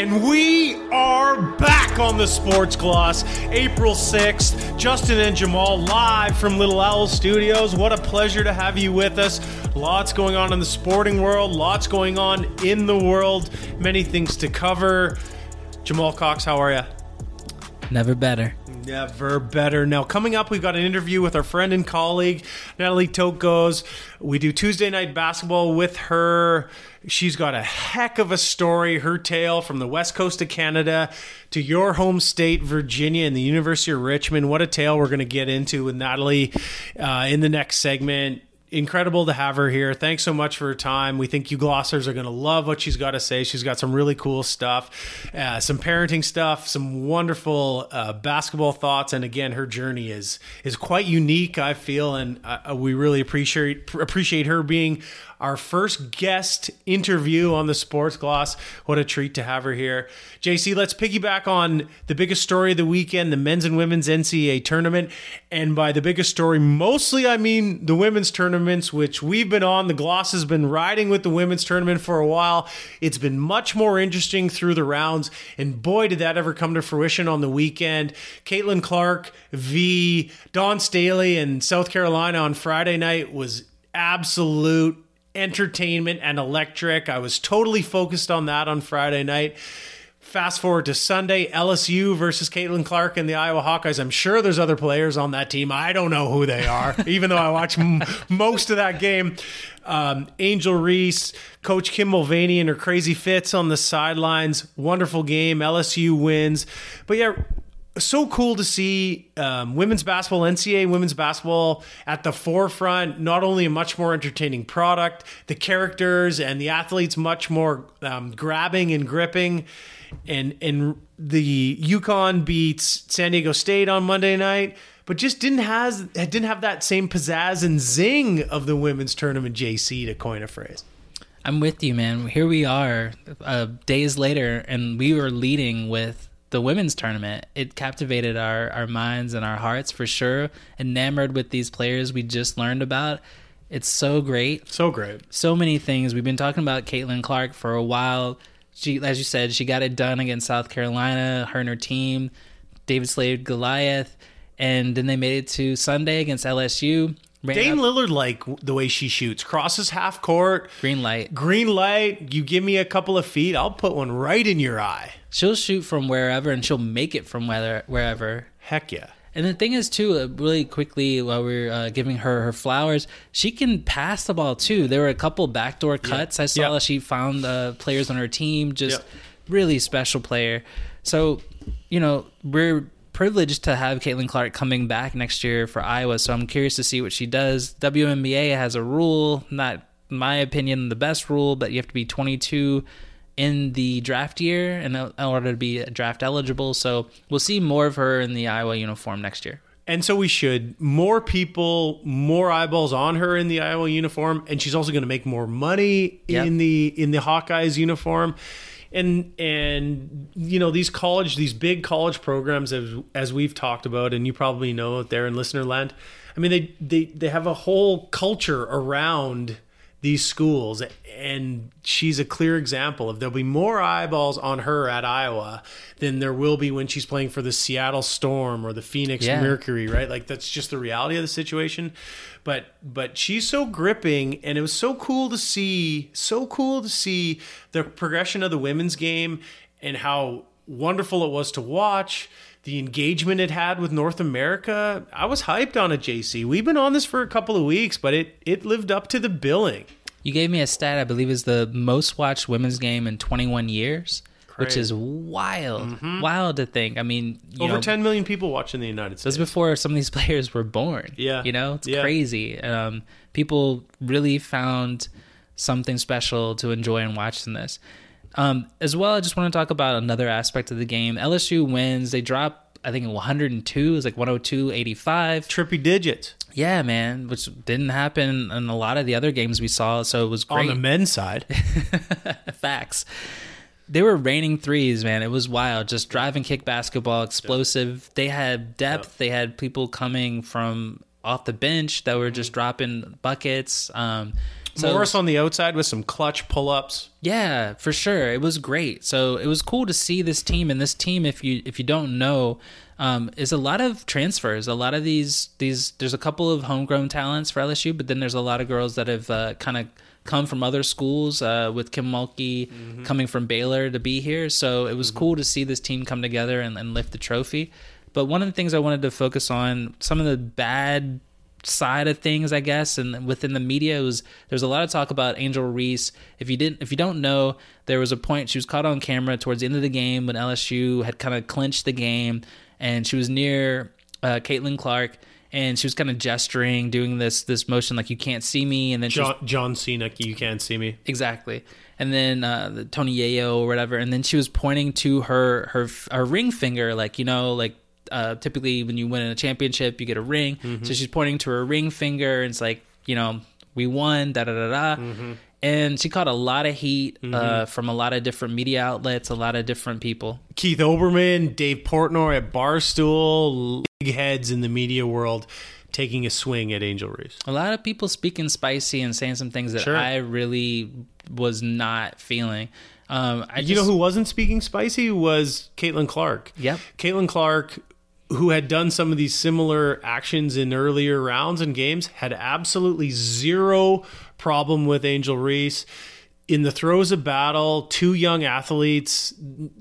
And we are back on the Sports Gloss, April 6th. Justin and Jamaal live from Little Owl Studios. What a pleasure to have you with us. Lots going on in the sporting world, lots going on in the world, many things to cover. Jamaal Cox, how are you? Never better. Never better. Now, coming up, we've got an interview with our friend and colleague, Natalie Tokgoz. We do Tuesday night basketball with her. She's got a heck of a story, her tale from the west coast of Canada to your home state, Virginia, and the University of Richmond. What a tale we're going to get into with Natalie uh, in the next segment incredible to have her here. Thanks so much for her time. We think you glossers are going to love what she's got to say. She's got some really cool stuff, uh, some parenting stuff, some wonderful uh, basketball thoughts, and again, her journey is is quite unique. I feel, and uh, we really appreciate appreciate her being our first guest interview on the Sports Gloss. What a treat to have her here. JC, let's piggyback on the biggest story of the weekend the men's and women's NCAA tournament. And by the biggest story, mostly I mean the women's tournaments, which we've been on. The Gloss has been riding with the women's tournament for a while. It's been much more interesting through the rounds. And boy, did that ever come to fruition on the weekend. Caitlin Clark v. Dawn Staley in South Carolina on Friday night was absolute entertainment and electric. I was totally focused on that on Friday night. Fast forward to Sunday, LSU versus Caitlin Clark and the Iowa Hawkeyes. I'm sure there's other players on that team. I don't know who they are, even though I watch m- most of that game. Um, Angel Reese, Coach Kim Mulkey and her crazy fits on the sidelines. Wonderful game. LSU wins. But yeah, so cool to see um, women's basketball, NCAA women's basketball at the forefront. Not only a much more entertaining product, the characters and the athletes much more um, grabbing and gripping. And and the UConn beats San Diego State on Monday night, but just didn't has didn't have that same pizzazz and zing of the women's tournament. JC to coin a phrase. I'm with you, man. Here we are, uh, days later, and we were leading with the women's tournament. It captivated our, our minds and our hearts for sure. Enamored with these players we just learned about. It's so great. So great. So many things. We've been talking about Caitlin Clark for a while. She, as you said, she got it done against South Carolina, her and her team, David Slade Goliath. And then they made it to Sunday against LSU. Dane up. Lillard, like the way she shoots, crosses half court, green light, green light. You give me a couple of feet, I'll put one right in your eye. She'll shoot from wherever, and she'll make it from whether, wherever. Heck yeah. And the thing is, too, uh, really quickly while we are uh, giving her her flowers, she can pass the ball too. There were a couple backdoor cuts I saw. Yep. She found uh, players on her team, just yep. really special player. So, you know, we're privileged to have Caitlin Clark coming back next year for Iowa. So I'm curious to see what she does. WNBA has a rule, not my opinion the best rule, but you have to be 22 in the draft year in order to be draft eligible. So we'll see more of her in the Iowa uniform next year. And so we should more people, more eyeballs on her in the Iowa uniform, and she's also going to make more money yep. in the in the Hawkeyes uniform and and you know these college these big college programs as as we've talked about and you probably know out there in listener land i mean they they they have a whole culture around these schools and she's a clear example of there'll be more eyeballs on her at Iowa than there will be when she's playing for the Seattle Storm or the Phoenix yeah. Mercury right like that's just the reality of the situation but but she's so gripping and it was so cool to see so cool to see the progression of the women's game and how wonderful it was to watch the engagement it had with North America. I was hyped on it, JC. We've been on this for a couple of weeks, but it it lived up to the billing. You gave me a stat I believe is the most watched women's game in 21 years, which is wild, mm-hmm. wild to think. I mean, over know, 10 million people watching the United States. That's before some of these players were born. Yeah, you know, it's yeah. crazy. Um, people really found something special to enjoy and watch in this. Um, as well, I just want to talk about another aspect of the game. LSU wins. They drop, I think, 102. It's like 102, 85. Trippy digits. Yeah, man, which didn't happen in a lot of the other games we saw. So it was great. On the men's side. Facts. They were raining threes, man. It was wild. Just drive and kick basketball, explosive. Yep. They had depth. Yep. They had people coming from off the bench that were just dropping buckets. Um, So- Morris on the outside with some clutch pull ups. Yeah, for sure. It was great. So it was cool to see this team. And this team, if you if you don't know, um, is a lot of transfers. A lot of these these there's a couple of homegrown talents for LSU, but then there's a lot of girls that have uh, kind of come from other schools. Uh, with Kim Mulkey coming from Baylor to be here, so it was cool to see this team come together and, and lift the trophy. But one of the things I wanted to focus on, some of the bad side of things, I guess, and within the media was there's a lot of talk about Angel Reese. If you didn't, if you don't know, there was a point she was caught on camera towards the end of the game when LSU had kind of clinched the game, and she was near uh, Caitlin Clark, and she was kind of gesturing, doing this this motion like you can't see me, and then was John, John Cena, you can't see me. Exactly. And then uh, the Tony Yayo or whatever, and then she was pointing to her her her ring finger, like you know, like uh, typically when you win a championship, you get a ring. So she's pointing to her ring finger, and it's like you know, we won, da da da da. And she caught a lot of heat uh, from a lot of different media outlets, a lot of different people. Keith Olbermann, Dave Portnoy at Barstool, big heads in the media world taking a swing at Angel Reese. A lot of people speaking spicy and saying some things that Sure. I really was not feeling. Um, I You just, know who wasn't speaking spicy was Caitlin Clark. Yep. Caitlin Clark, who had done some of these similar actions in earlier rounds and games, had absolutely zero problem with Angel Reese. In the throes of battle, two young athletes,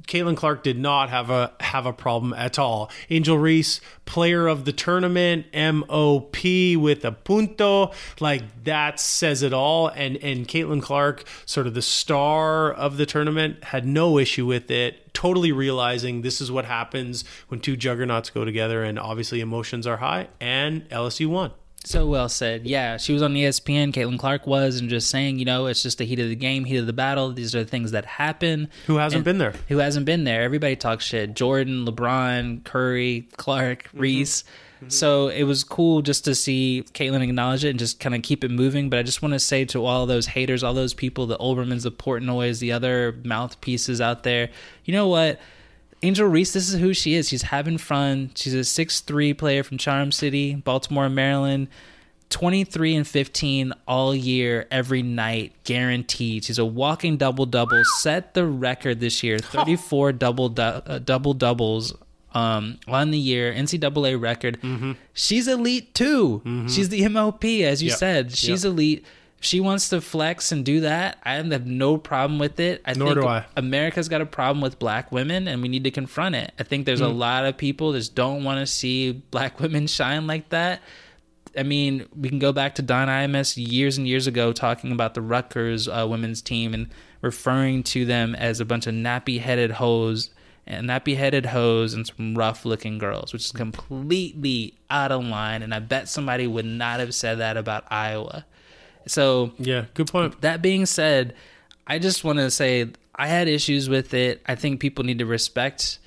Caitlin Clark did not have a have a problem at all. Angel Reese, player of the tournament, MOP with a punto, like that says it all. And and Caitlin Clark, sort of the star of the tournament, had no issue with it. Totally realizing this is what happens when two juggernauts go together, and obviously emotions are high. And LSU won. So well said. Yeah, she was on ESPN. Caitlin Clark was, and just saying, you know, it's just the heat of the game, heat of the battle. These are the things that happen. Who hasn't been there? Who hasn't been there? Everybody talks shit. Jordan, LeBron, Curry, Clark, Mm-hmm. Reese. So it was cool just to see Caitlin acknowledge it and just kind of keep it moving. But I just want to say to all those haters, all those people, the Olbermans, the Portnoys, the other mouthpieces out there, you know what? Angel Reese, this is who she is. She's having fun. She's a six-three player from Charm City, Baltimore, Maryland. 23 and 15 all year, every night, guaranteed. She's a walking double double. Set the record this year 34 double du- uh, double doubles um, on the year, NCAA record. She's elite too. She's the MOP, as you Yep. said. She's elite. She wants to flex and do that, I have no problem with it. I Nor think do I. America's got a problem with black women, and we need to confront it. I think there's a lot of people that just don't want to see black women shine like that. I mean, we can go back to Don Imus years and years ago talking about the Rutgers uh, women's team and referring to them as a bunch of nappy-headed hoes and nappy-headed hoes and some rough-looking girls, which is completely out of line. And I bet somebody would not have said that about Iowa. So Yeah, good point. that being said, I just want to say I had issues with it. I think people need to respect,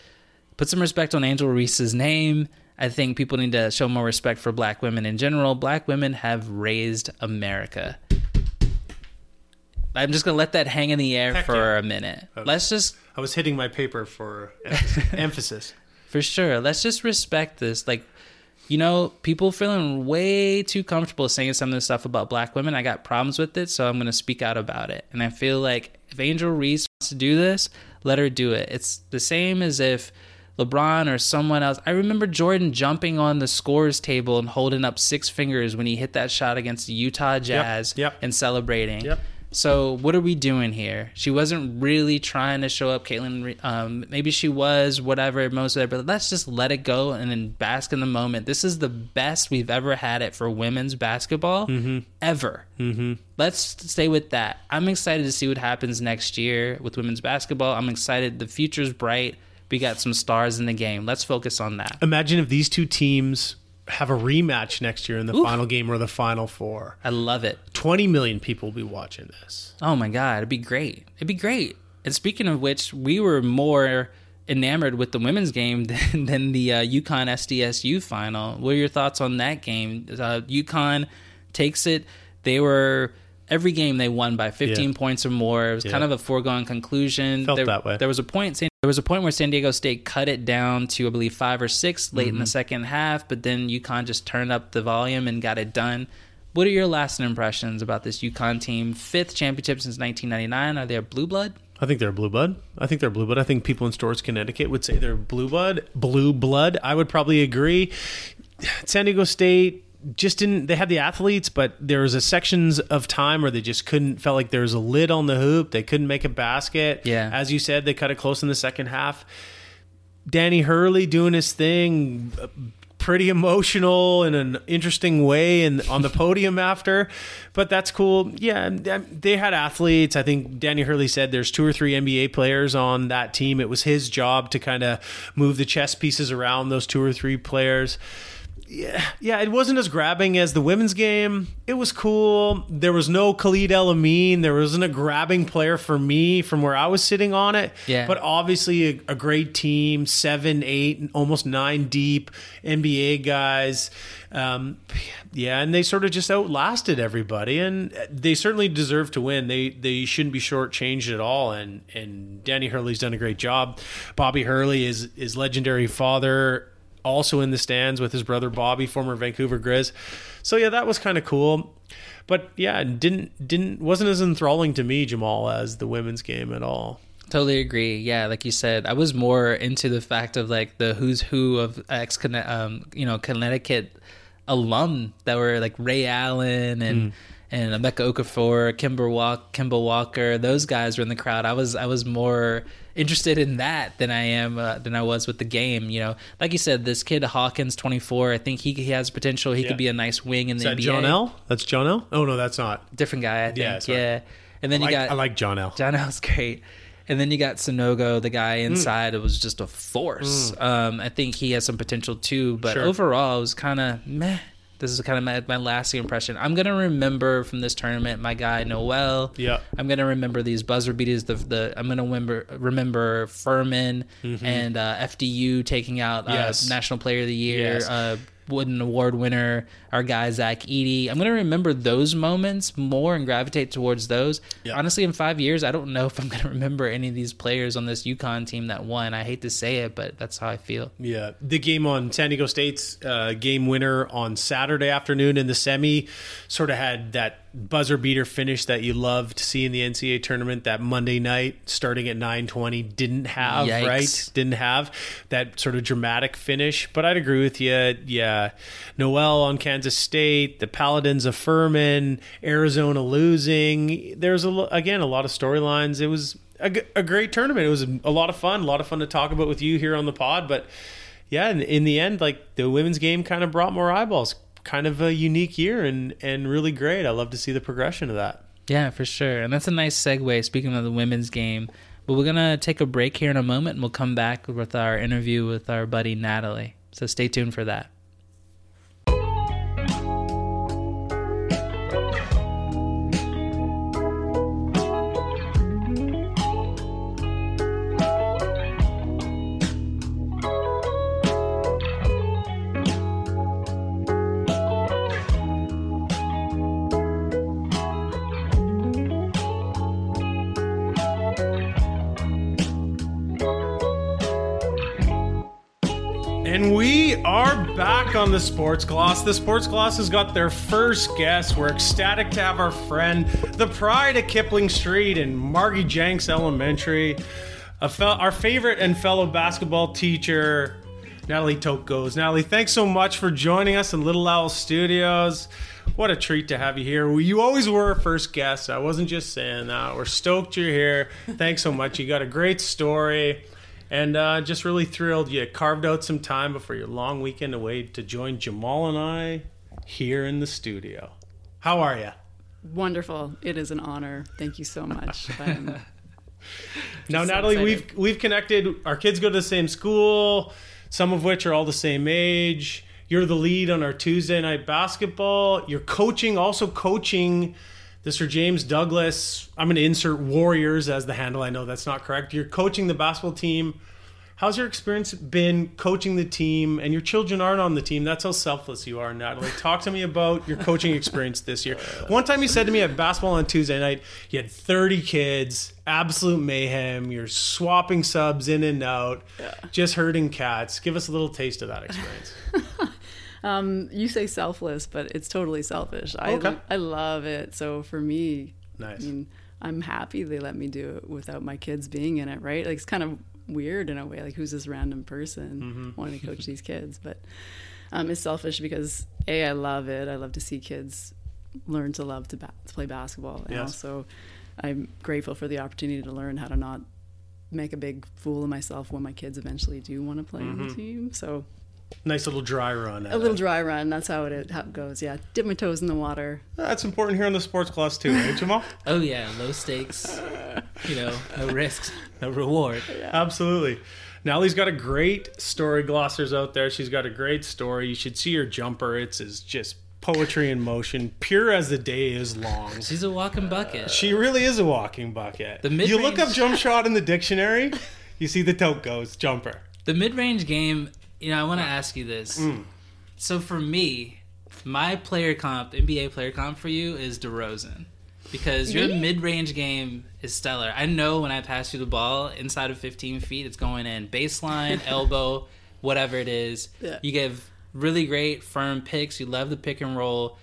put some respect on Angel Reese's name. I think people need to show more respect for black women in general. Black women have raised America. I'm just going to let that hang in the air Heck for yeah. a minute. Let's just I was hitting my paper for emphasis. For sure. Let's just respect this. Like, you know, people feeling way too comfortable saying some of this stuff about black women. I got problems with it, so I'm going to speak out about it. And I feel like if Angel Reese wants to do this, let her do it. It's the same as if LeBron or someone else. I remember Jordan jumping on the scores table and holding up six fingers when he hit that shot against the Utah Jazz yep. and celebrating. Yep. So what are we doing here? She wasn't really trying to show up, Caitlin. Um, maybe she was, whatever, most of it. But let's just let it go and then bask in the moment. This is the best we've ever had it for women's basketball ever. Mm-hmm. Let's stay with that. I'm excited to see what happens next year with women's basketball. I'm excited. The future's bright. We got some stars in the game. Let's focus on that. Imagine if these two teams have a rematch next year in the final game or the final four. I love it. 20 million people will be watching this. Oh my god, it'd be great. It'd be great. And speaking of which, we were more enamored with the women's game than, than the uh, UConn SDSU final. What are your thoughts on that game? Uh, UConn takes it. They were every game they won by 15 Yeah. points or more. It was kind of a foregone conclusion. Felt there, that way. There was a point. San- There was a point where San Diego State cut it down to I believe five or six late in Mm-hmm. the second half, but then UConn just turned up the volume and got it done. What are your lasting impressions about this UConn team? Fifth championship since 1999. Are they a blue blood? I think they're a blue blood. I think they're a blue blood. I think people in Storrs, Connecticut would say they're blue blood. Blue blood. I would probably agree. San Diego State just didn't they had the athletes but there was a sections of time where they just couldn't felt like there was a lid on the hoop. They couldn't make a basket. Yeah. as you said they cut it close in the second half. Danny hurley doing his thing uh, pretty emotional in an interesting way and on the podium after but that's cool. Yeah they had athletes. I think danny hurley said there's two or three nba players on that team. It was his job to kind of move the chess pieces around those two or three players yeah, yeah, it wasn't as grabbing as the women's game. It was cool. There was no Khalid El Amin. There wasn't a grabbing player for me from where I was sitting on it. Yeah. But obviously, a, a great team, seven, eight, almost nine deep NBA guys. Um, yeah, and they sort of just outlasted everybody, and they certainly deserve to win. They they shouldn't be shortchanged at all. And and Danny Hurley's done a great job. Bobby Hurley is is legendary father also in the stands with his brother Bobby, former Vancouver Grizz. So yeah, that was kind of cool. But yeah, didn't didn't wasn't as enthralling to me, Jamaal, as the women's game at all. Totally agree. Yeah, like you said, I was more into the fact of like the who's who of ex um, you know Connecticut alum that were like Ray Allen and mm. and Emeka Okafor, Kimber Walk, Kemba Walker. Those guys were in the crowd. I was I was more interested in that than I am uh, than I was with the game. You know, like you said, this kid Hawkins, twenty four. I think he, he has potential. He yeah. could be a nice wing in Is the that NBA. John L. That's John L. Oh no, that's not different guy. I think. Yeah. yeah. And then I you like, got I like John L. John L's great. And then you got Sanogo, the guy Mm. inside. It was just a force. Um, I think he has some potential too, but Sure. overall, it was kind of meh. This is kind of my, my lasting impression. I'm gonna remember from this tournament my guy Nowell. Yeah. I'm gonna remember these buzzer beaters. The the I'm gonna remember remember Furman and uh, FDU taking out uh, Mm-hmm. Yes. National Player of the Year. Yes. Uh, Wooden Award winner, our guy Zach Edey. I'm gonna remember those moments more and gravitate towards those. Yeah. Honestly, in five years, I don't know if I'm gonna remember any of these players on this UConn team that won. I hate to say it, but that's how I feel. Yeah, the game on San Diego State's uh, game winner on Saturday afternoon in the semi sort of had that buzzer beater finish that you love to see in the NCAA tournament. That Monday night starting at nine twenty didn't have Yikes. right, didn't have that sort of dramatic finish. But I'd agree with you. Yeah, Nowell on Kansas State, the Paladins of Furman, Arizona losing. There's a again a lot of storylines. It was a great tournament. It was a lot of fun. A lot of fun to talk about with you here on the pod. But yeah, in, in the end, like the women's game kind of brought more eyeballs. Kind of a unique year and and really great. I love to see the progression of that. Yeah, for sure. And that's a nice segue. Speaking of the women's game, but we're gonna take a break here in a moment, and we'll come back with our interview with our buddy Natalie. So stay tuned for that. The Sports Gloss. The Sports Gloss has got their first guest. We're ecstatic to have our friend, the pride of Kipling Street and Margie Jenks Elementary, a fel- our favorite and fellow basketball teacher, Natalie Tokgoz. Natalie, thanks so much for joining us in Little Owl Studios. What a treat to have you here. You always were our first guest. I wasn't just saying that. We're stoked you're here. Thanks so much. You got a great story. And uh, just really thrilled you carved out some time before your long weekend away to join Jamaal and I here in the studio. How are you? Wonderful. It is an honor. Thank you so much. Now, so Natalie, excited. we've we've connected. Our kids go to the same school, some of which are all the same age. You're the lead on our Tuesday night basketball. You're coaching, also coaching the Sir James Douglas. I'm going to insert Warriors as the handle. I know that's not correct. You're coaching the basketball team. How's your experience been coaching the team? And your children aren't on the team. That's how selfless you are, Natalie. Talk to me about your coaching experience this year. One time you said to me at basketball on Tuesday night, you had 30 kids, absolute mayhem. You're swapping subs in and out, just herding cats. Give us a little taste of that experience. Um, you say selfless, but it's totally selfish. I Okay. I love it. So for me, Nice. I mean, I'm happy they let me do it without my kids being in it. Right? Like it's kind of weird in a way. Like who's this random person Mm-hmm. wanting to coach these kids? But um, it's selfish because a I love it. I love to see kids learn to love to, ba- to play basketball, and Yes. also I'm grateful for the opportunity to learn how to not make a big fool of myself when my kids eventually do want to play on Mm-hmm. the team. So Nice little dry run. a little dry run. That's how it, how it goes. Yeah, dip my toes in the water. Ah, that's important here on the Sports Gloss too, right, Jamaal? Oh yeah, low stakes. You know, no risks, no reward. Absolutely. Nally's got a great story. Glosser's out there. She's got a great story. You should see her jumper. It's is just poetry in motion, pure as the day is long. She's a walking bucket. She really is a walking bucket. The you look up jump shot in the dictionary, you see the Tokgoz jumper. The mid-range game. You know, I want to ask you this. Mm. So for me, my player comp, NBA player comp for you is DeRozan. Because your Really? mid-range game is stellar. I know when I pass you the ball inside of 15 feet, it's going in baseline, elbow, whatever it is. Yeah. You give really great firm picks. You love the pick and roll.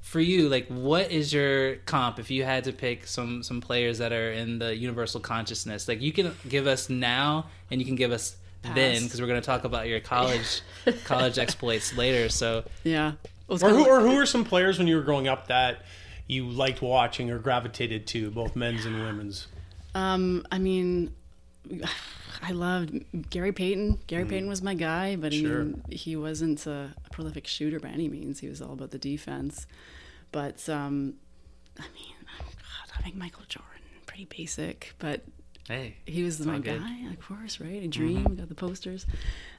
For you, like, what is your comp if you had to pick some some players that are in the universal consciousness? Like, you can give us now, and you can give us then, because we're going to talk about your college college exploits later. So, Yeah. Or who, like- or who are some players when you were growing up that you liked watching or gravitated to, both men's and women's? Um, I mean, I loved Gary Payton. Gary Payton was my guy, but I Mm. Mean, he wasn't a, a prolific shooter by any means. He was all about the defense. But um, I mean, God, I think Michael Jordan, pretty basic, but hey, he was my good. guy, of course, right? A dream. We got the posters.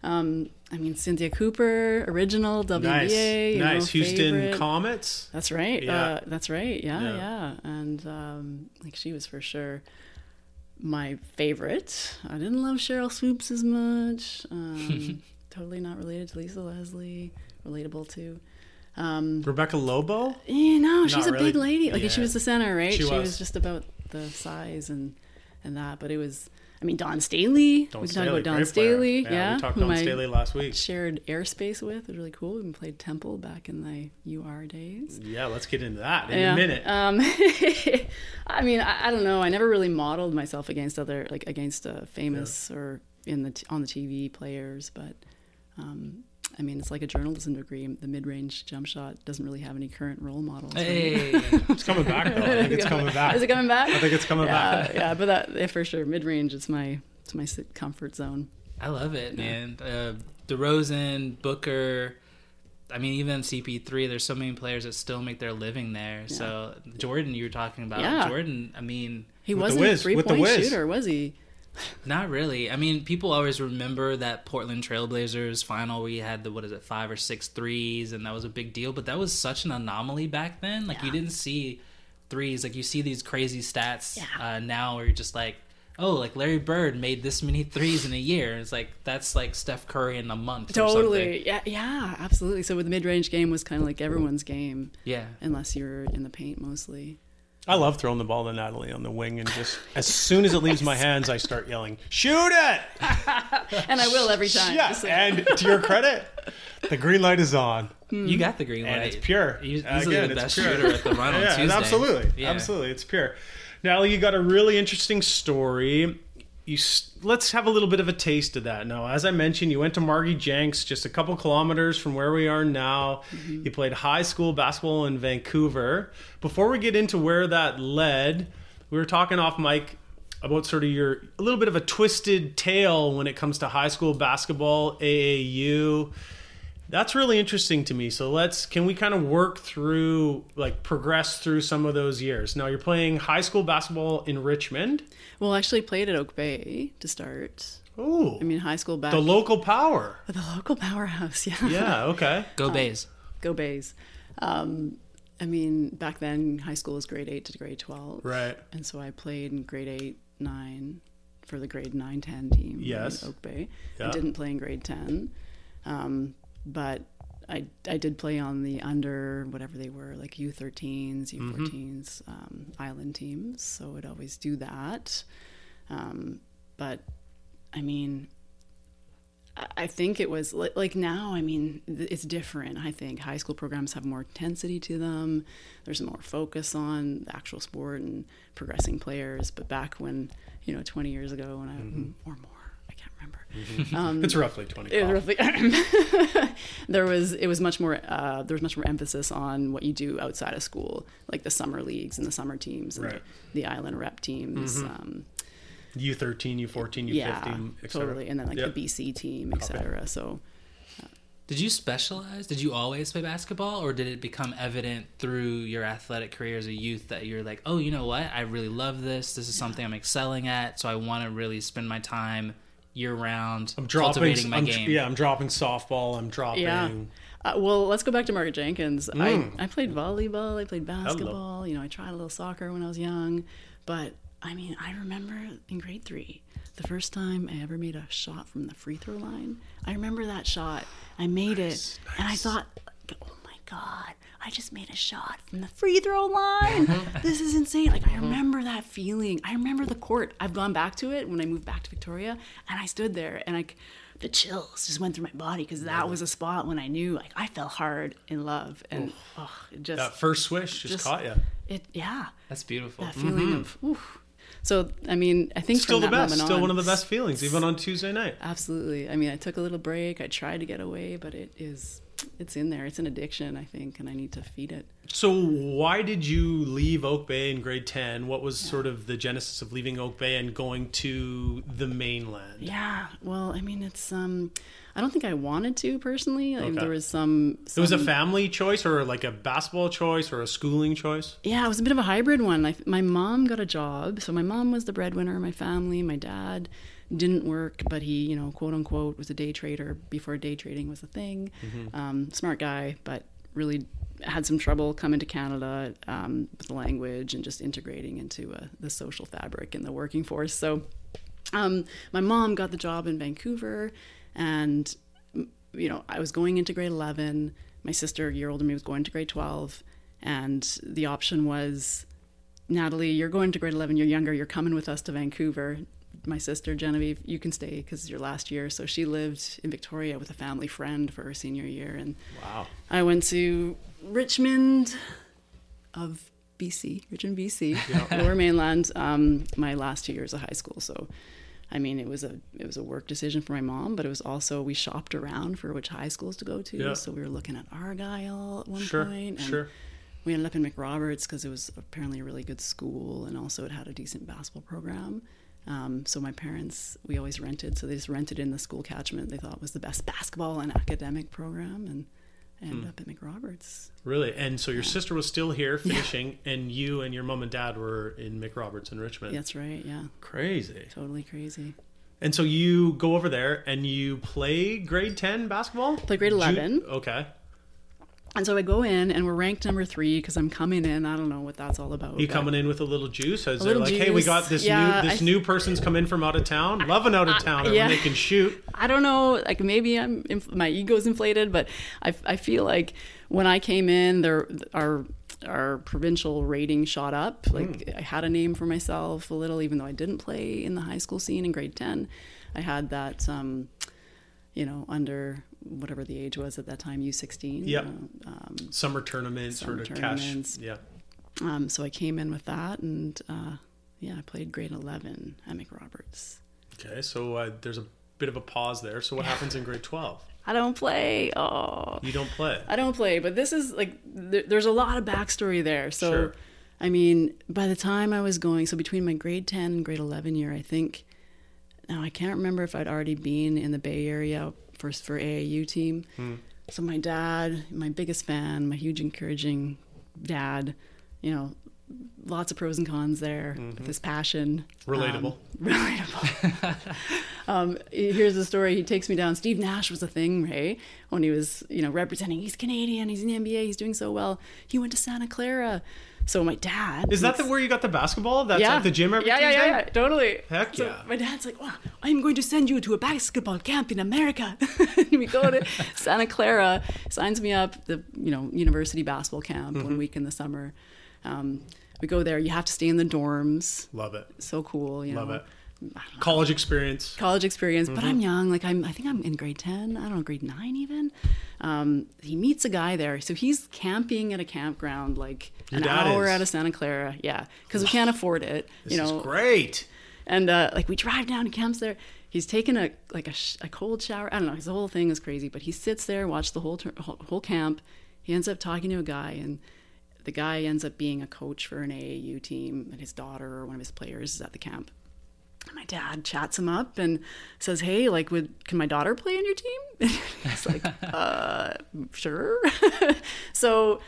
Um, I mean, Cynthia Cooper, original WBA. Nice, you know, nice. Houston favorite. Comets. That's right. Yeah. Uh, that's right. Yeah, Yeah. yeah. And um, like she was for sure my favorite. I didn't love Sheryl Swoopes as much. Um, totally not related to Lisa Leslie. Relatable too. Um, Rebecca Lobo. you know, she's Not a really. big lady. Like Yeah. she was the center, right? She She, was. was. just about the size and and that. But it was. I mean, Dawn Staley. Dawn we can Staley, talk about Dawn. Staley. Yeah, Yeah, we talked Dawn Staley last week. Shared airspace with. It was really cool. We played Temple back in the UR days. Yeah, let's get into that in Yeah. a minute. Um, I mean, I, I don't know. I never really modeled myself against other, like against uh, famous or in the on the TV players. But um, I mean, it's like a journalism degree. The mid-range jump shot doesn't really have any current role models. right? hey, It's coming back though. I think it's coming back. Is it coming back? I think it's coming yeah, back. yeah, but that yeah, for sure. Mid-range, it's my it's my comfort zone. I love it, man. Uh, DeRozan, Booker. I mean, even CP3. There's so many players that still make their living there. So Jordan, you were talking about Yeah. Jordan. I mean, He wasn't a three-point shooter, was he? Not really. I mean, people always remember that Portland Trailblazers final where you had the what is it, five or six threes, and that was a big deal. But that was such an anomaly back then. Like you didn't see threes. Like you see these crazy stats Yeah. uh, now, where you're just like, oh, like Larry Bird made this many threes in a year. It's like that's like Steph Curry in a month. or something. Totally. Yeah, yeah, absolutely. So with the mid-range game was kind of like everyone's game, Yeah. unless you're in the paint mostly. I love throwing the ball to Natalie on the wing, and just as soon as it leaves my hands, I start yelling, "Shoot it!" And I will every time. Yeah, so- and to your credit, the green light is on, hmm. You got the green light. and it's pure. He's Again, easily the it's best pure. shooter at the run on yeah, Tuesday. absolutely, Yeah. absolutely, it's pure. Natalie, you got a really interesting story. You let's have a little bit of a taste of that. Now, as I mentioned, you went to Margie Jenks, just a couple kilometers from where we are now. Mm-hmm. You played high school basketball in Vancouver. Before we get into where that led, we were talking off mic about sort of your a little bit of a twisted tale when it comes to high school basketball, AAU. That's really interesting to me. So let's can we kind of work through like progress through some of those years. Now you're playing high school basketball in Richmond. Well, I actually played at Oak Bay to start. Oh, I mean, high school back. the local power. the local powerhouse, yeah. Yeah, okay. Go Bays. Go Bays. Um, I mean, back then, high school was grade 8 to grade 12. Right. And so I played in grade 8, 9 for the grade 9, 10 team. in Yes. Oak Bay. Yeah. I didn't play in grade 10. Um, but I, I did play on the under whatever they were, like U13s, Mm-hmm. U14s, um, island teams. So I'd always do that. Um, but I mean, I think it was like, like now. I mean, it's different. I think high school programs have more intensity to them. There's more focus on the actual sport and progressing players. But back when, you know, 20 years ago, when I mm-hmm. or more, I can't remember. Mm-hmm. Um, it's roughly 20. It roughly, there was it was much more uh, there was much more emphasis on what you do outside of school, like the summer leagues and the summer teams and right. the, the, island rep teams. Mm-hmm. Um, U13, U14, U15, yeah, totally, and then like yep. the BC team, etc. So, uh, did you specialize? Did you always play basketball, or did it become evident through your athletic career as a youth that you're like, oh, you know what, I really love this. This is something I'm excelling at, so I want to really spend my time year round I'm dropping, cultivating my I'm, game. Yeah, I'm dropping softball. I'm dropping. Yeah. Uh, well, let's go back to Margaret Jenkins. Mm. I, I played volleyball. I played basketball. Hello. You know, I tried a little soccer when I was young, but I mean, I remember in grade three, the first time I ever made a shot from the free throw line. I remember that shot. I made nice, it, nice. and I thought, oh my god, I just made a shot from the free throw line. this is insane. Like I remember that feeling. I remember the court. I've gone back to it when I moved back to Victoria, and I stood there, and like the chills just went through my body because that was a spot when I knew like I fell hard in love, and oh, it just that first swish just, just caught you. It yeah. That's beautiful. That feeling mm-hmm. of. Oof, so I mean, I think still the best, still on, one of the best feelings, even on Tuesday night. Absolutely. I mean, I took a little break. I tried to get away, but it is it's in there. It's an addiction, I think, and I need to feed it. So, why did you leave Oak Bay in grade 10? What was yeah. sort of the genesis of leaving Oak Bay and going to the mainland? Yeah, well, I mean, it's um I don't think I wanted to personally. Okay. There was some, some, It was a family choice, or like a basketball choice, or a schooling choice. Yeah, it was a bit of a hybrid one. I, my mom got a job, so my mom was the breadwinner of my family. My dad didn't work, but he, you know, quote unquote, was a day trader before day trading was a thing. Mm-hmm. Um, smart guy, but really had some trouble coming to Canada um, with the language and just integrating into uh, the social fabric and the working force. So. Um, my mom got the job in Vancouver and you know i was going into grade 11 my sister a year older than me was going to grade 12 and the option was natalie you're going to grade 11 you're younger you're coming with us to vancouver my sister genevieve you can stay because it's your last year so she lived in victoria with a family friend for her senior year and wow i went to richmond of bc richmond bc yeah. lower mainland um, my last two years of high school so I mean, it was a it was a work decision for my mom, but it was also we shopped around for which high schools to go to. Yeah. So we were looking at Argyle at one sure, point, and sure. we ended up in McRoberts because it was apparently a really good school, and also it had a decent basketball program. Um, so my parents, we always rented, so they just rented in the school catchment. They thought was the best basketball and academic program, and ended hmm. up at McRoberts. Really? And so your yeah. sister was still here finishing, yeah. and you and your mom and dad were in McRoberts in Richmond. That's right. Yeah. Crazy. Totally crazy. And so you go over there and you play grade ten basketball. Play grade eleven. Ju- okay. And so I go in and we're ranked number three because I'm coming in. I don't know what that's all about. You coming in with a little juice? Is there like, juice. hey, we got this yeah, new this I, new person's come in from out of town, I, loving out of town, yeah. they can shoot. I don't know. Like maybe I'm my ego's inflated, but I, I feel like when I came in, there our our provincial rating shot up. Like mm. I had a name for myself a little, even though I didn't play in the high school scene in grade ten. I had that. Um, you know, under whatever the age was at that time, U16. Yep. um, summer tournament summer sort of cash. Yeah. Um, so I came in with that, and uh, yeah, I played grade 11 at McRoberts. Okay, so uh, there's a bit of a pause there. So what happens in grade 12? I don't play. Oh, you don't play. I don't play, but this is like th- there's a lot of backstory there. So, sure. I mean, by the time I was going, so between my grade 10 and grade 11 year, I think now I can't remember if I'd already been in the Bay Area for for AAU team. Hmm. So my dad, my biggest fan, my huge encouraging dad, you know, lots of pros and cons there mm-hmm. with his passion. Relatable. Um, relatable. um, here's the story. He takes me down. Steve Nash was a thing, right? When he was, you know, representing. He's Canadian. He's in the NBA. He's doing so well. He went to Santa Clara. So my dad is that the where you got the basketball? That's yeah. at the gym every yeah, Tuesday? Yeah, yeah, yeah, totally. Heck so yeah. My dad's like, "Wow, I'm going to send you to a basketball camp in America." we go to Santa Clara, signs me up the you know university basketball camp mm-hmm. one week in the summer. Um, we go there. You have to stay in the dorms. Love it. So cool. You Love know. it college experience. college experience, but Mm-hmm. I'm young. Like I'm, I think I'm in grade ten. I don't know, grade nine even. Um, he meets a guy there, so he's camping at a campground, like Your an hour is? out of Santa Clara. Yeah, because we can't afford it. This you know, is great. and uh, like we drive down, he camps there. He's taking a like a, sh- a cold shower. I don't know. His whole thing is crazy, but he sits there, watch the whole whole whole camp. He ends up talking to a guy, and the guy ends up being a coach for an AAU team, and his daughter or one of his players is at the camp. And my dad chats him up and says, "Hey, like, would can my daughter play on your team?" And he's like, "Uh, sure." so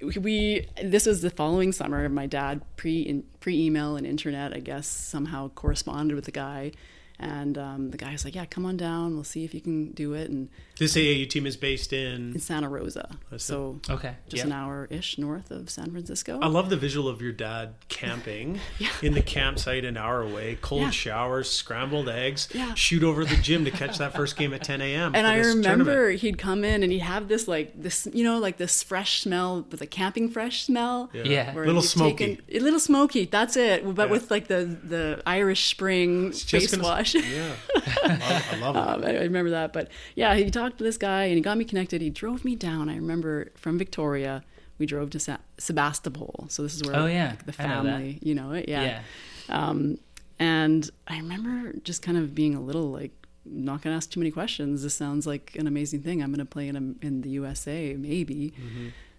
we this was the following summer. My dad pre pre email and internet, I guess, somehow corresponded with the guy. And um, the guy was like, "Yeah, come on down. We'll see if you can do it." And This AAU team is based in. in Santa Rosa, so Okay. just Yep. an hour ish north of San Francisco. I love the visual of your dad camping in the campsite an hour away, cold Yeah. showers, scrambled eggs, Yeah. shoot over the gym to catch that first game at 10 a.m. and I remember tournament. he'd come in and he'd have this like this, you know, like this fresh smell, with a camping fresh smell. Yeah. where Little smoky. taken- a little smoky. That's it. But Yeah. with like the the Irish Spring face gonna- wash. Yeah. I love, I love it. Um, I I remember that. But yeah, he talked to this guy and he got me connected. He drove me down. I remember from Victoria, we drove to Sa- Sebastopol. So this is where Oh, yeah. like, the I know family, you know it, yeah. Yeah. Um, and I remember just kind of being a little like, not gonna ask too many questions. This sounds like an amazing thing. I'm gonna play in a, in the USA, maybe.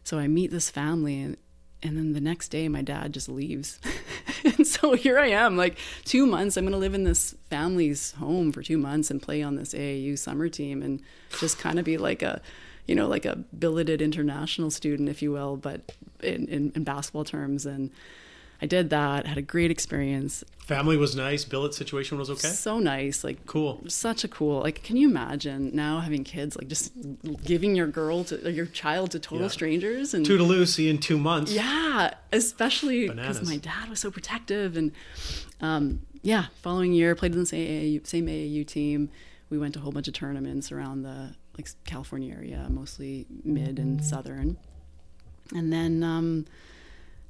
So I meet this family and. And then the next day, my dad just leaves. and so here I am, like two months. I'm going to live in this family's home for two months and play on this AAU summer team and just kind of be like a, you know, like a billeted international student, if you will, but in, in, in basketball terms. And I did that, had a great experience. Family was nice. Billet situation was okay. So nice. Like, Cool. such a cool like can you imagine now having kids like just giving your girl to your child to total Yeah. strangers and Toodaloo, see you in two months. yeah especially because my dad was so protective and um, yeah following year played in the same AAU, same AAU team we went to a whole bunch of tournaments around the like California area mostly mid and southern and then um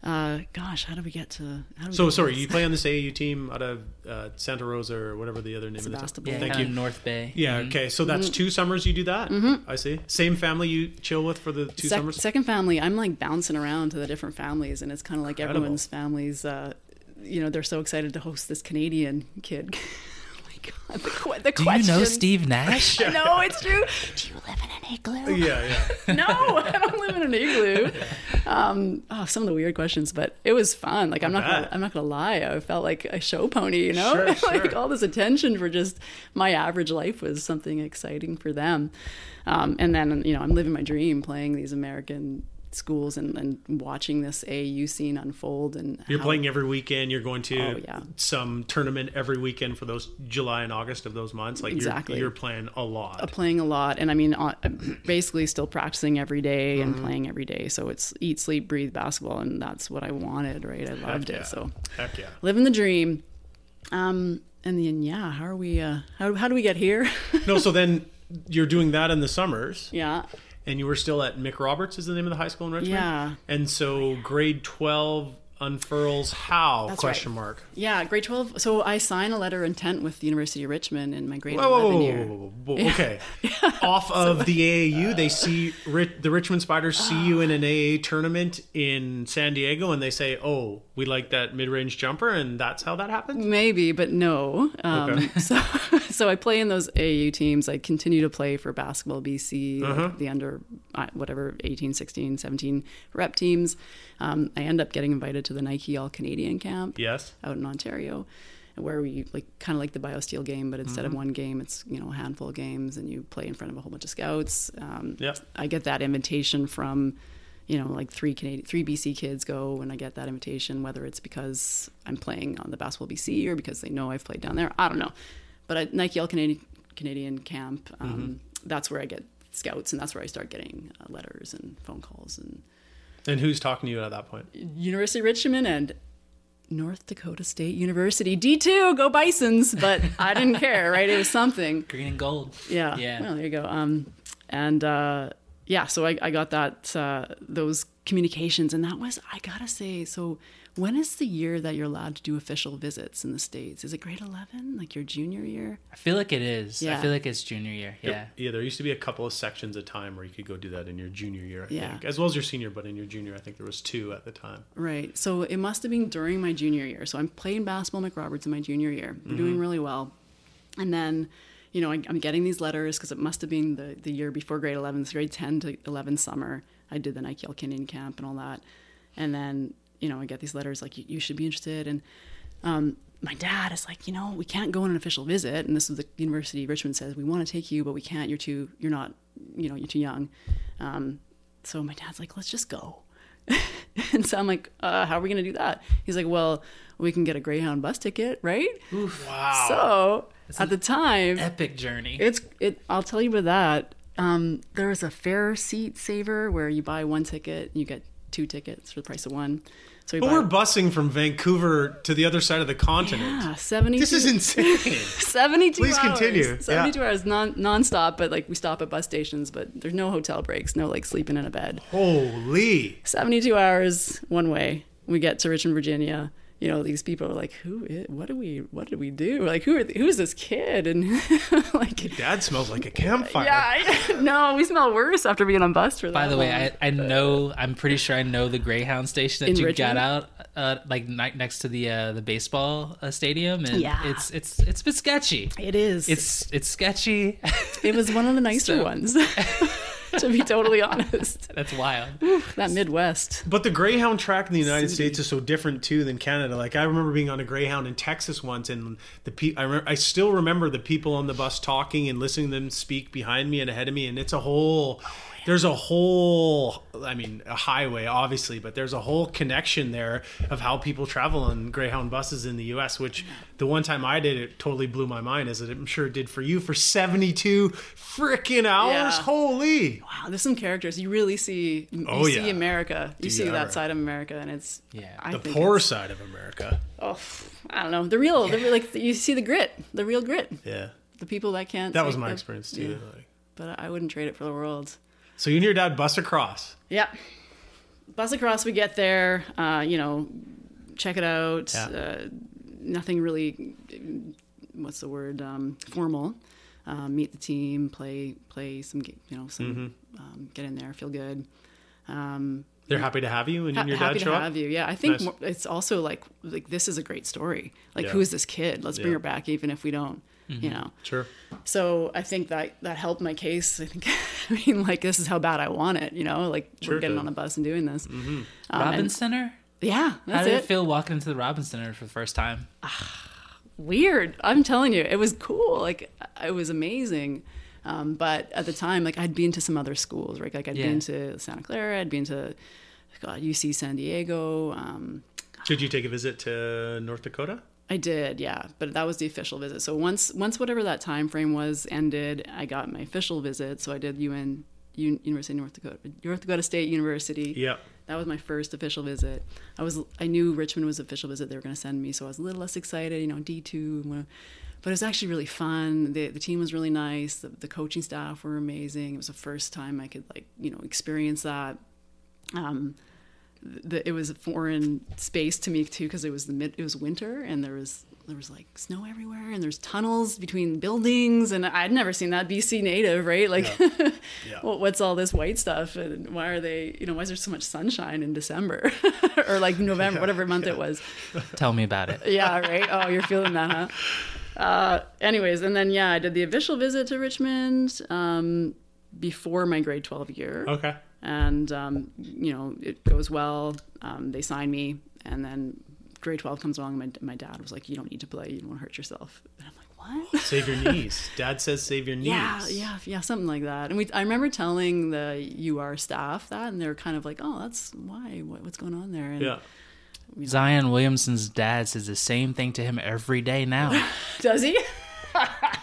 uh gosh how do we get to how do So get sorry, this? you play on this AAU team out of uh, Santa Rosa or whatever the other name Sebastopol. of Yeah, the Thank Thank you. North Bay. Yeah. Okay. So that's two summers you do that. I see. Same family you chill with for the two Sec- summers. second family, I'm like bouncing around to the different families, and it's kind of like Incredible. everyone's families. Uh, you know, they're so excited to host this Canadian kid. my god, the, que- the Do you know. Steve Nash? No, it's true. Do you live in an igloo? yeah. Yeah. no, I don't live in an igloo. Um, oh, some of the weird questions, but it was fun. Like I'm not, gonna. I'm not gonna lie. I felt like a show pony, you know, Sure, like all this attention for just my average life was something exciting for them. Um, and then you know, I'm living my dream, playing these American schools and, and watching this AU scene unfold. And You're how- playing every weekend. You're going to Oh, yeah. some tournament every weekend for those July and August of those months. Like Exactly. you're, you're playing a lot. uh, playing a lot and i mean uh, basically still practicing every day and Mm-hmm. playing every day so it's eat sleep breathe basketball and that's what i wanted right i loved yeah. it so Heck yeah. living the dream um and then yeah how are we uh how, how do we get here No. So then you're doing that in the summers, yeah and you were still at McRoberts is the name of the high school in Richmond. Yeah. And so grade twelve unfurls how That's question right. mark. yeah grade 12 so i sign a letter of intent with the university of richmond in my grade Whoa, whoa, 11 whoa, year whoa, whoa, whoa, Okay. Off of the AAU, they see the Richmond Spiders see you in an AA tournament in San Diego, and they say, "Oh, we like that mid-range jumper," and that's how that happened. Maybe, but no. Um, Okay. So, so I play in those au teams. I continue to play for basketball BC, Uh-huh. the under uh, whatever 18, 16, 17 rep teams. Um, I end up getting invited to the Nike All Canadian camp Yes. out in Ontario, where we like kind of like the BioSteel game, but instead Mm-hmm. of one game, it's you know a handful of games, and you play in front of a whole bunch of scouts. Um, Yep. I get that invitation from, you know, like three Canadian, three BC kids go, and I get that invitation, whether it's because I'm playing on the basketball BC or because they know I've played down there. I don't know, but at Nike All Canadian Canadian camp, um, Mm-hmm. that's where I get scouts, and that's where I start getting uh, letters and phone calls and And who's talking to you at that point? University of Richmond and North Dakota State University. D2, go Bisons. But I didn't care, right? It was something. Green and gold. Yeah. Yeah. Well, there you go. Um, and uh, yeah, so I, I got that uh, those communications, and that was I gotta say. So when is the year that you're allowed to do official visits in the states? Is it grade eleven, like your junior year? I feel like it is. Yeah. I feel like it's junior year. Yeah. Yeah, there used to be a couple of sections of time where you could go do that in your junior year, I Yeah. think. As well as your senior, but in your junior, I think there was two at the time. Right. So it must have been during my junior year. So I'm playing basketball McRoberts in my junior year. We're doing really well. And then, you know, I, I'm getting these letters because it must have been the, the year before grade 11, it's grade 10 to 11 summer. I did the Nike Canadian camp and all that. And then, you know, I get these letters like, you, you should be interested. And um, my dad is like, you know, we can't go on an official visit. And this is the University of Richmond says, we want to take you, but we can't. You're too, you're not, you know, you're too young. Um, so my dad's like, let's just go. and so I'm like, uh, how are we going to do that? He's like, well, we can get a Greyhound bus ticket, right? Oof. Wow. So at the time, Epic journey. it's it. I'll tell you about that. Um, there was a fare seat saver where you buy one ticket, you get two tickets for the price of one. So we but buy, we're busing from Vancouver to the other side of the continent. yeah, seventy. This is insane. 72 Please hours. continue. 72 hours non nonstop, but like we stop at bus stations, but there's no hotel breaks, no like sleeping in a bed. Holy. 72 hours one way. We get to Richmond, Virginia. You know, these people are like, "Who? Is, what do we? What did we do? Like, who are? The, who's this kid?" And like, Dad smells like a campfire. yeah, I, no, we smell worse after being on bus for that. By the way. I, I know I'm pretty sure I know the Greyhound station that In you Richmond? got out uh, like ni- next to the uh, the baseball uh, stadium, and Yeah. it's it's it's a bit sketchy. it is. It's it's sketchy. it was one of the nicer So- ones, to be totally honest. That's wild. That Midwest. But the Greyhound track in the United States is so different too than Canada. Like I remember being on a Greyhound in Texas once, and the pe- I, re- I still remember the people on the bus talking and listening to them speak behind me and ahead of me, and it's a whole. There's a whole, I mean, a highway, obviously, but there's a whole connection there of how people travel on Greyhound buses in the U.S. Which the one time I did it totally blew my mind, as it I'm sure it did for you for 72 freaking hours. Yeah. Holy! Wow, there's some characters you really see. You Oh, see yeah. America. You Do see you ever. that side of America, and it's Yeah. I The poor side of America. Oh, I don't know. The real, the real, like you see the grit, the real grit. Yeah. The people that can't. That was my the- experience too. yeah. Like, But I wouldn't trade it for the world. So you and your dad bust across. Yep. Bus across, we get there, uh, you know, check it out. Yeah. Uh, nothing really, what's the word, um, formal. Uh, meet the team, play, play some, you know, some, Mm-hmm. um, get in there, feel good. Um, They're happy to have you, and ha- your happy dad show to up. have you. Yeah, I think Nice. more, it's also like like this is a great story. Like Yeah. who is this kid? Let's bring Yeah. her back, even if we don't. Mm-hmm. You know. Sure. So I think that that helped my case. I think, I mean, like this is how bad I want it. You know, like Sure we're getting did. on a bus and doing this. Um, Robin and- Center. yeah, How that's did it. it feel walking into the Robins Center for the first time? Weird. I'm telling you, it was cool. Like it was amazing. Um, but at the time, like I'd been to some other schools, right? Like I'd Yeah. been to Santa Clara, I'd been to God, UC San Diego. Um, Did you take a visit to North Dakota? I did, yeah, but that was the official visit. So once once whatever that time frame was ended, I got my official visit. So I did UN Un- University of North Dakota, North Dakota State University. Yeah. That was my first official visit. I was I knew Richmond was official visit they were going to send me, so I was a little less excited, you know, D two, but it was actually really fun. The the team was really nice. The, the coaching staff were amazing. It was the first time I could like you know experience that. Um, the, it was a foreign space to me too because it was the mid it was winter and there was there was like snow everywhere and there's tunnels between buildings and I'd never seen that BC native right? Like Yeah. well, what's all this white stuff and why are they you know why is there so much sunshine in December? Or like November whatever month it was. Tell me about it. yeah right? Oh you're feeling that huh? Uh, anyways and then yeah I did the official visit to Richmond um, before my grade 12 year. Okay. And um, you know it goes well. Um, they sign me, and then grade twelve comes along. And my my dad was like, "You don't need to play. You don't want to hurt yourself." And I'm like, "What?" Save your knees. Dad says save your knees. yeah, yeah, yeah, something like that. And we, I remember telling the UR staff that, and they're kind of like, "Oh, that's why. What, what's going on there?" And Yeah. Zion Williamson's dad says the same thing to him every day now. does he?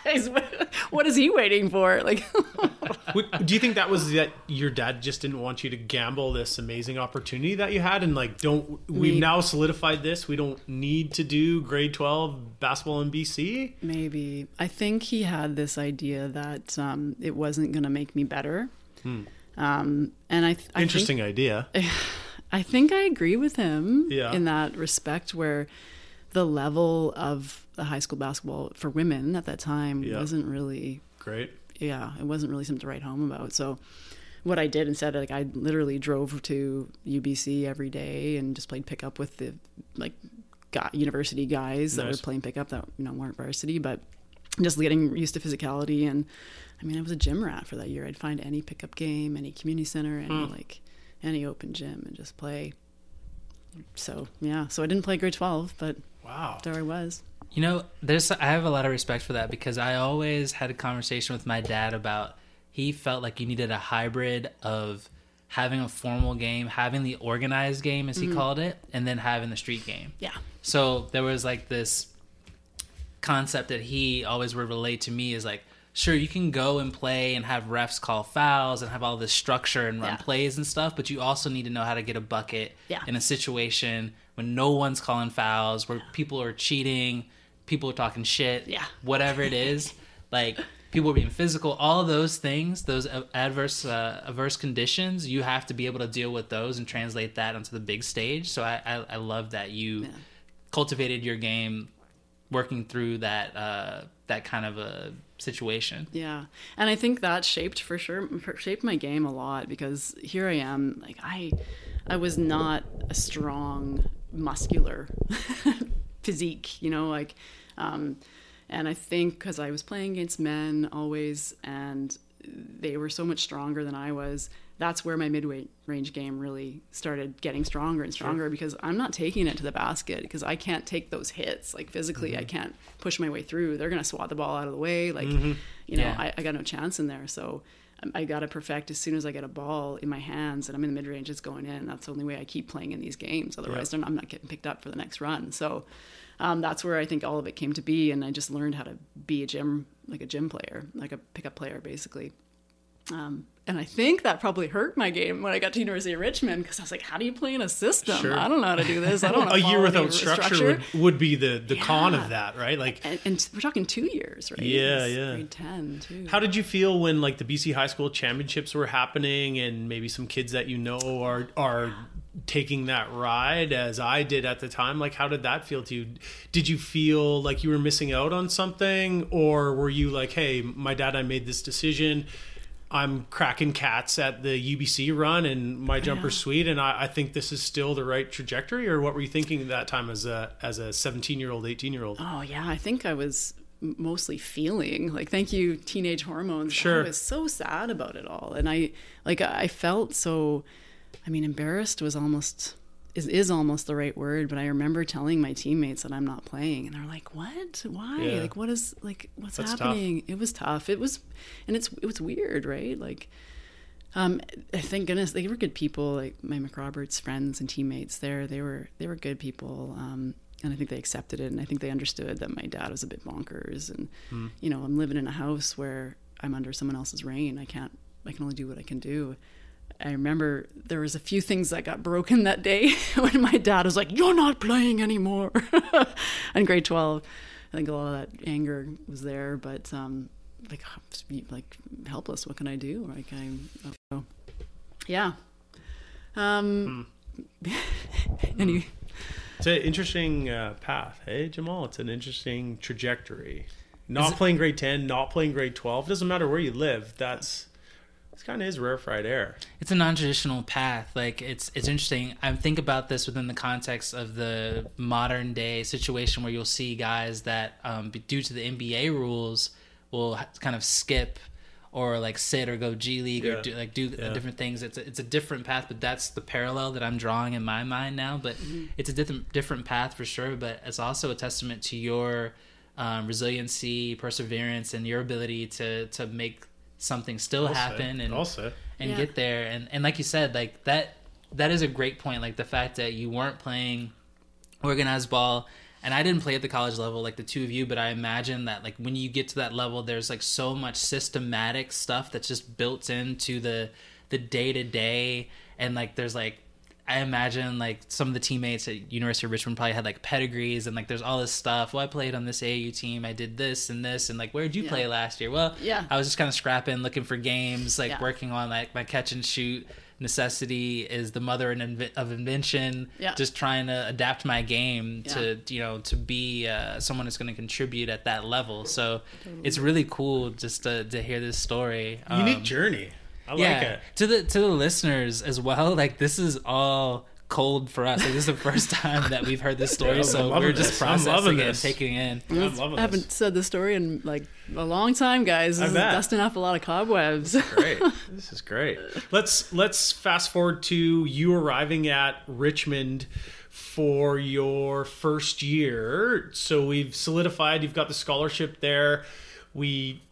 Is- what is he waiting for? Like, Do you think that was that your dad just didn't want you to gamble this amazing opportunity that you had and like don't we've now solidified this we don't need to do grade 12 basketball in BC? Maybe. I think he had this idea that um, it wasn't going to make me better. Um, and I, th- I interesting think, idea. I think I agree with him Yeah. in that respect, where the level of the high school basketball for women at that time Yeah. wasn't really Great. yeah, it wasn't really something to write home about. So what I did instead, like I literally drove to UBC every day and just played pickup with the like guy, university guys that were playing pickup that you know weren't varsity, but just getting used to physicality and I mean I was a gym rat for that year. I'd find any pickup game, any community center, any hmm. like any open gym and just play. So yeah, so I didn't play grade twelve, but Wow. there I was. You know, there's I have a lot of respect for that because I always had a conversation with my dad about he felt like you needed a hybrid of having a formal game, having the organized game as he mm-hmm. called it, and then having the street game. Yeah. So there was like this concept that he always would relate to me is like, sure, you can go and play and have refs call fouls and have all this structure and run Yeah. plays and stuff, but you also need to know how to get a bucket Yeah. in a situation when no one's calling fouls, where people are cheating, people are talking shit, Yeah. whatever it is, like people are being physical, all of those things, those adverse uh, adverse conditions, you have to be able to deal with those and translate that onto the big stage. So I I, I love that you Yeah. cultivated your game working through that uh, that kind of a situation. Yeah, and I think that shaped for sure shaped my game a lot because here I am, like I, I was not a strong muscular physique, you know, like, um, and I think because I was playing against men always, and they were so much stronger than I was. That's where my midweight range game really started getting stronger and stronger because I'm not taking it to the basket because I can't take those hits. Like physically, I can't push my way through. They're gonna swat the ball out of the way. Like, you know, Yeah. I, I got no chance in there. So I got to perfect as soon as I get a ball in my hands and I'm in the mid range, it's going in. That's the only way I keep playing in these games. Otherwise, I'm not getting picked up for the next run. So um, that's where I think all of it came to be. And I just learned how to be a gym, like a gym player, like a pickup player, basically. Um, and I think that probably hurt my game when I got to University of Richmond because I was like, "How do you play in a system? Sure. I don't know how to do this. I don't a year without structure, Would, would be the, the con of that, right? Like, and, and we're talking two years, right? Yeah, It's yeah. Grade ten too. how did you feel when like the BC High School Championships were happening, and maybe some kids that you know are are taking that ride as I did at the time? Like, how did that feel to you? Did you feel like you were missing out on something, or were you like, "Hey, my dad, I made this decision." I'm cracking cats at the UBC run and my jumper's sweet and I, I think this is still the right trajectory or what were you thinking at that time as a as a 17 year old 18 year old Oh yeah, I think I was mostly feeling like thank you teenage hormones. Sure. I was so sad about it all, and I like I felt so. I mean, embarrassed was almost is is almost the right word, but I remember telling my teammates that I'm not playing, and they're like, "What? Why? Yeah. Like, what is like what's That's tough. happening?" It was tough. It was, and it's it was weird, right? Like. Um, thank goodness they were good people. Like my McRoberts friends and teammates there, they were they were good people. Um, and I think they accepted it, and I think they understood that my dad was a bit bonkers, and you know I'm living in a house where I'm under someone else's reign. I can't. I can only do what I can do. I remember there was a few things that got broken that day when my dad was like, "You're not playing anymore." in grade twelve, I think a lot of that anger was there, but um, like, like helpless. What can I do? Like I'm, oh, yeah. Um. Any, It's an interesting uh, path, hey Jamaal. It's an interesting trajectory. Not playing grade ten, not playing grade twelve. Doesn't matter where you live. That's it's kind of is rarefied air. It's a non-traditional path. Like it's it's interesting. I think about this within the context of the modern day situation where you'll see guys that, um, due to the NBA rules, will kind of skip or like sit or go G League Yeah. or do like do Yeah. different things. It's a, it's a different path, but that's the parallel that I'm drawing in my mind now. But it's a different different path for sure. But it's also a testament to your um, resiliency, perseverance, and your ability to to make something still I'll say. happen and I'll and Yeah. get there and and like you said like that that is a great point like the fact that you weren't playing organized ball and I didn't play at the college level like the two of you but I imagine that like when you get to that level there's like so much systematic stuff that's just built into the the day to day and like there's like I imagine like some of the teammates at University of Richmond probably had like pedigrees and like there's all this stuff. Well, I played on this AU team. I did this and this and like where did you Yeah. play last year? Well, Yeah. I was just kind of scrapping, looking for games, like Yeah. working on like my catch and shoot. Necessity is the mother in of invention. Yeah. Just trying to adapt my game to you know to be uh, someone that's going to contribute at that level. So it's really cool just to to hear this story. Unique Um, journey. I yeah, like it. to the to the listeners as well. Like this is all cold for us. Like this is the first time that we've heard this story, I'm so we're just this. I'm processing it, and taking it in. I'm loving I haven't this. said the story in like a long time, guys. I This is bet. dusting off a lot of cobwebs. Great. this is great. Let's let's fast forward to you arriving at Richmond for your first year. So we've solidified you've got the scholarship there. We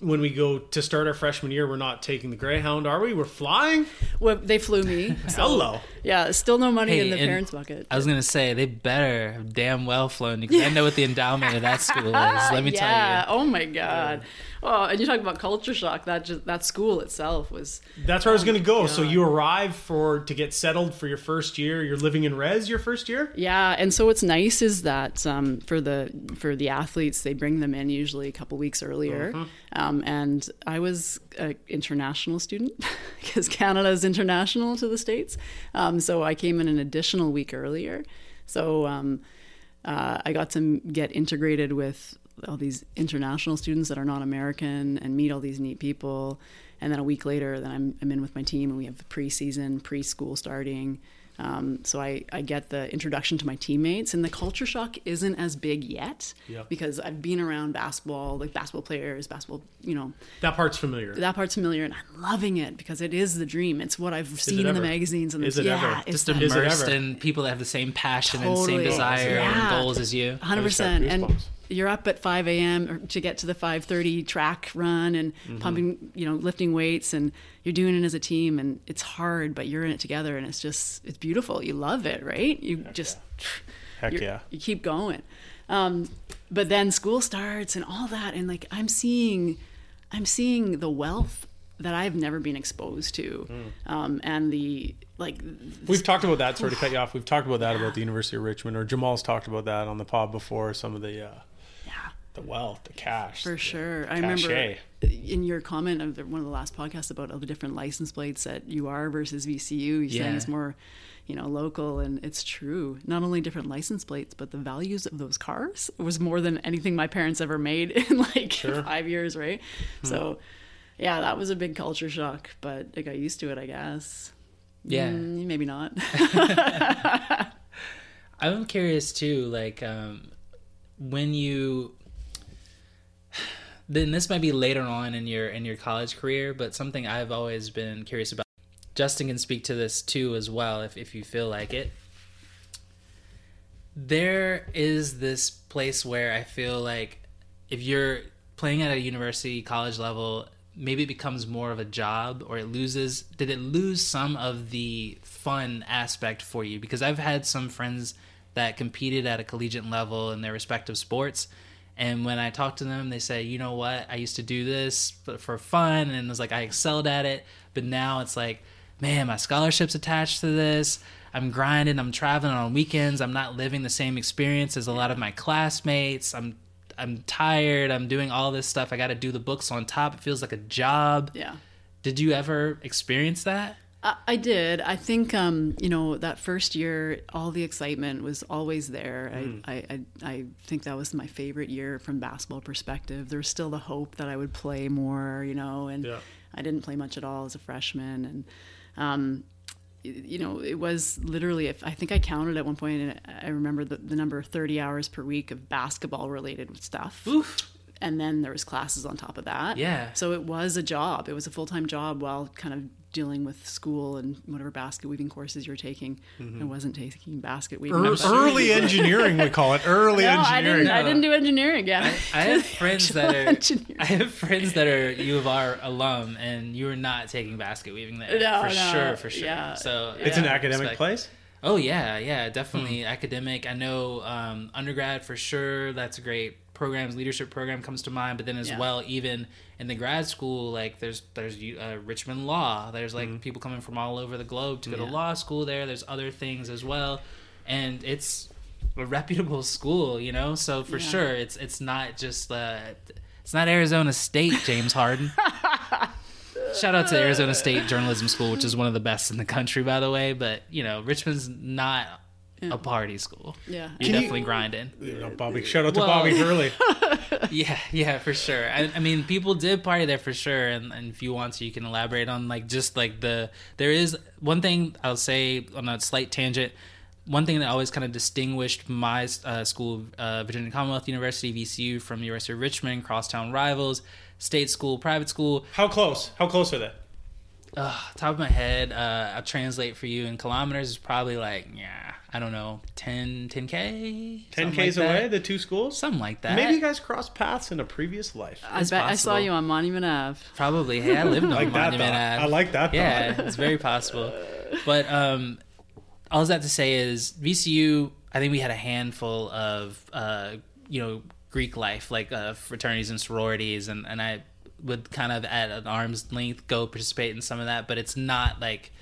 when we go to start our freshman year, we're not taking the Greyhound, are we? We're flying. well, they flew me. so- Hello. Yeah, still no money Hey, in the parents' bucket. I was gonna say they better have damn well flown you 'cause I know what the endowment of that school is. Let me yeah. tell you. Oh my god. Oh, and you talk about culture shock. That just that school itself was. That's where I was going to go. So you arrive for to get settled for your first year. You're living in res your first year. Yeah, and so what's nice is that um, for the for the athletes, they bring them in usually a couple weeks earlier. Um, and I was an international student because Canada is international to the states. Um, so I came in an additional week earlier. So um, uh, I got to get integrated with all these international students that are not American and meet all these neat people. And then a week later, then I'm, I'm in with my team and we have the preseason, preschool starting. Um, so I, I get the introduction to my teammates, and the culture shock isn't as big yet Yeah. because I've been around basketball, like basketball players, basketball, you know, That part's familiar. that part's familiar, and I'm loving it because it is the dream. It's what I've seen in ever? the magazines and Is the, it yeah, ever? it's Just that- Is it immersed ever? in people that have the same passion and same Totally. desire and goals as you. hundred I just got percent. And goosebumps. You're up at five a.m. to get to the five thirty track run and Mm-hmm. pumping, you know, lifting weights, and you're doing it as a team, and it's hard, but you're in it together, and it's just it's beautiful. You love it, right? You just Heck yeah. you keep going. Um, but then school starts and all that, and like I'm seeing, I'm seeing the wealth that I've never been exposed to, Hmm. um, and the like. We've talked about that. Sorry to cut you off. We've talked about that about the University of Richmond, or Jamaal's talked about that on the pod before. Some of the uh, Yeah. The wealth, the cash, For the sure. I remember in your comment of the, one of the last podcasts about all the different license plates that you are versus VCU, you're Yeah. saying it's more, you know, local, and it's true. Not only different license plates, but the values of those cars was more than anything my parents ever made in like five years, right? Hmm. So, yeah, that was a big culture shock, but I got used to it, I guess. Yeah. Mm, maybe not. I'm curious too, like um, when you. Then this might be later on in your in your college career, but something I've always been curious about. Justin can speak to this too as well, if if you feel like it. There is this place where I feel like if you're playing at a university college level maybe it becomes more of a job or it loses did it lose some of the fun aspect for you because i've had some friends that competed at a collegiate level in their respective sports and when i talk to them they say you know what i used to do this for, fun and it's like i excelled at it but now it's like man my scholarship's attached to this i'm grinding i'm traveling on weekends i'm not living the same experience as a lot of my classmates i'm I'm tired. I'm doing all this stuff. I got to do the books on top. It feels like a job. yeah. Did you ever experience that? I, I did. I think um, you know that first year, all the excitement was always there. Hmm. I, I, I I think that was my favorite year from basketball perspective. There was still the hope that I would play more, you know, and Yeah. I didn't play much at all as a freshman, and um, you know, it was literally. If I think I counted at one point, and I remember the, the number of thirty hours per week of basketball related stuff. Oof. And then there was classes on top of that. Yeah. So it was a job. It was a full time job while kind of dealing with school and whatever basket weaving courses you're taking. I wasn't taking basket weaving. Ear- but- early engineering, we call it early no, I engineering. didn't. I didn't do engineering. Yeah. I have friends that are engineering. I have friends that are U of R alum, and you are not taking basket weaving there No, for no. sure, for sure. Yeah. So It's yeah, an academic respect. place. Oh yeah, yeah, definitely Hmm. academic. I know um, undergrad for sure. That's a great programs, leadership program comes to mind, but then as Yeah. well, even in the grad school, like there's there's uh, Richmond Law. There's like people coming from all over the globe to go to law school there. There's other things as well, and it's a reputable school, you know. So for Yeah. sure, it's it's not just uh, it's not Arizona State, James Harden. Shout out to Arizona State Journalism School, which is one of the best in the country, by the way. But you know, Richmond's not a party school. Yeah. You're you- definitely grinding. You know, Bobby. Shout out to Well- Bobby Hurley. Yeah, yeah, for sure. I, I mean, people did party there for sure, and, and if you want to, you can elaborate on like just like the there is one thing I'll say on a slight tangent. One thing that always kind of distinguished my uh, school, uh, Virginia Commonwealth University (VCU), from University of Richmond, crosstown rivals, state school, private school. How close? How close are they? Uh, top of my head, uh, I'll translate for you in kilometers. Is probably like yeah, I don't know, 10, 10k, 10 something like Ks away, that. the two schools? something like that. Maybe you guys crossed paths in a previous life. I It's bet I saw you on Monument Ave. Probably. Hey, I lived on like that Monument thought. Ave. I like that Yeah, thought. it's very possible. But um, all that to say is VCU. I think we had a handful of uh, you know Greek life, like uh, fraternities and sororities, and and I would kind of at an arm's length go participate in some of that, but it's not like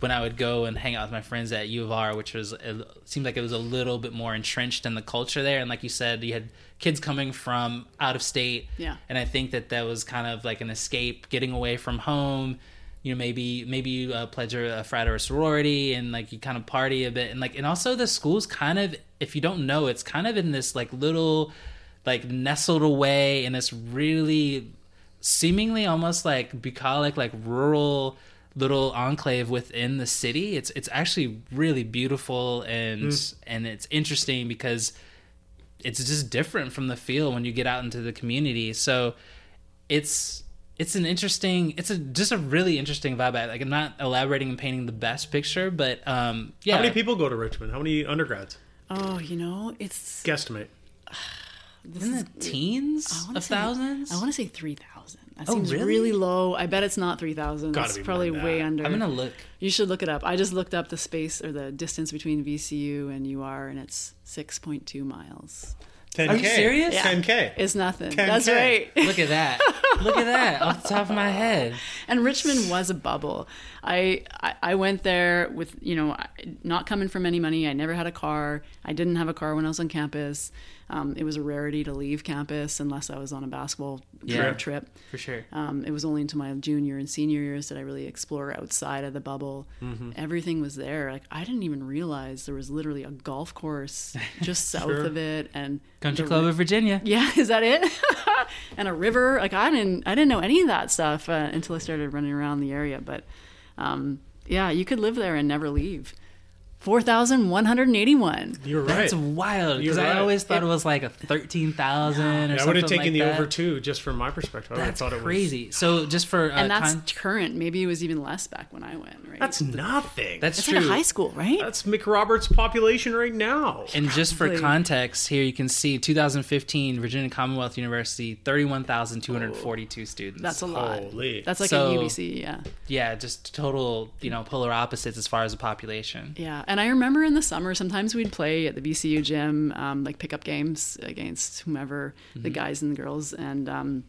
when I would go and hang out with my friends at U of R, which was it seemed like it was a little bit more entrenched in the culture there. And like you said, you had kids coming from out of state, Yeah. And I think that that was kind of like an escape, getting away from home. You know, maybe maybe you uh, pledge a frat or a sorority, and like you kind of party a bit, and like and also the school's kind of, if you don't know, it's kind of in this like little, like nestled away in this really seemingly almost like bucolic, like rural little enclave within the city. It's it's actually really beautiful and and it's interesting because it's just different from the feel when you get out into the community. So it's it's an interesting it's a just a really interesting vibe. I- Like I'm not elaborating and painting the best picture, but um yeah. How many people go to Richmond? How many undergrads? Oh, you know, it's Guesstimate. this in is the teens I wanna of say- thousands? I want to say three thousand. That Oh, seems really? really? low. I bet it's not three thousand. Gotta That's more probably than way that. under. I'm gonna look. You should look it up. I just looked up the space or the distance between VCU and UR, and it's six point two miles. 10K. Are you serious? Yeah. 10K. It's nothing. 10K. That's right. Look at that. Look at that off the top of my head. and Richmond was a bubble. I, I went there with you know not coming from any money. I never had a car. I didn't have a car when I was on campus. Um, it was a rarity to leave campus unless I was on a basketball Yeah. trip. For sure. Um, it was only into my junior and senior years that I really explore outside of the bubble. Mm-hmm. Everything was there. Like I didn't even realize there was literally a golf course just south Sure. of it and Country Club of Virginia. yeah, is that it? and a river. Like I didn't, I didn't know any of that stuff uh, until I started running around the area. But um, yeah, you could live there and never leave. Four thousand one hundred eighty-one. You're right. That's wild because You're I always thought it was like a thirteen thousand or Yeah, I would have taken like the that. over two just from my perspective. I would have That's thought it crazy. So just for uh, And that's con- current. Maybe it was even less back when I went. Right. That's nothing. that's it's true. like a high school, right? That's McRoberts' population right now. and just for context, here you can see 2015 Virginia Commonwealth University, 31,242 students. That's a lot. Holy. That's like So- a UBC. Yeah. yeah, just total you know polar opposites as far as the population. Yeah, and I remember in the summer sometimes we'd play at the VCU gym, um, like pickup games against whomever, the guys and the girls, and um,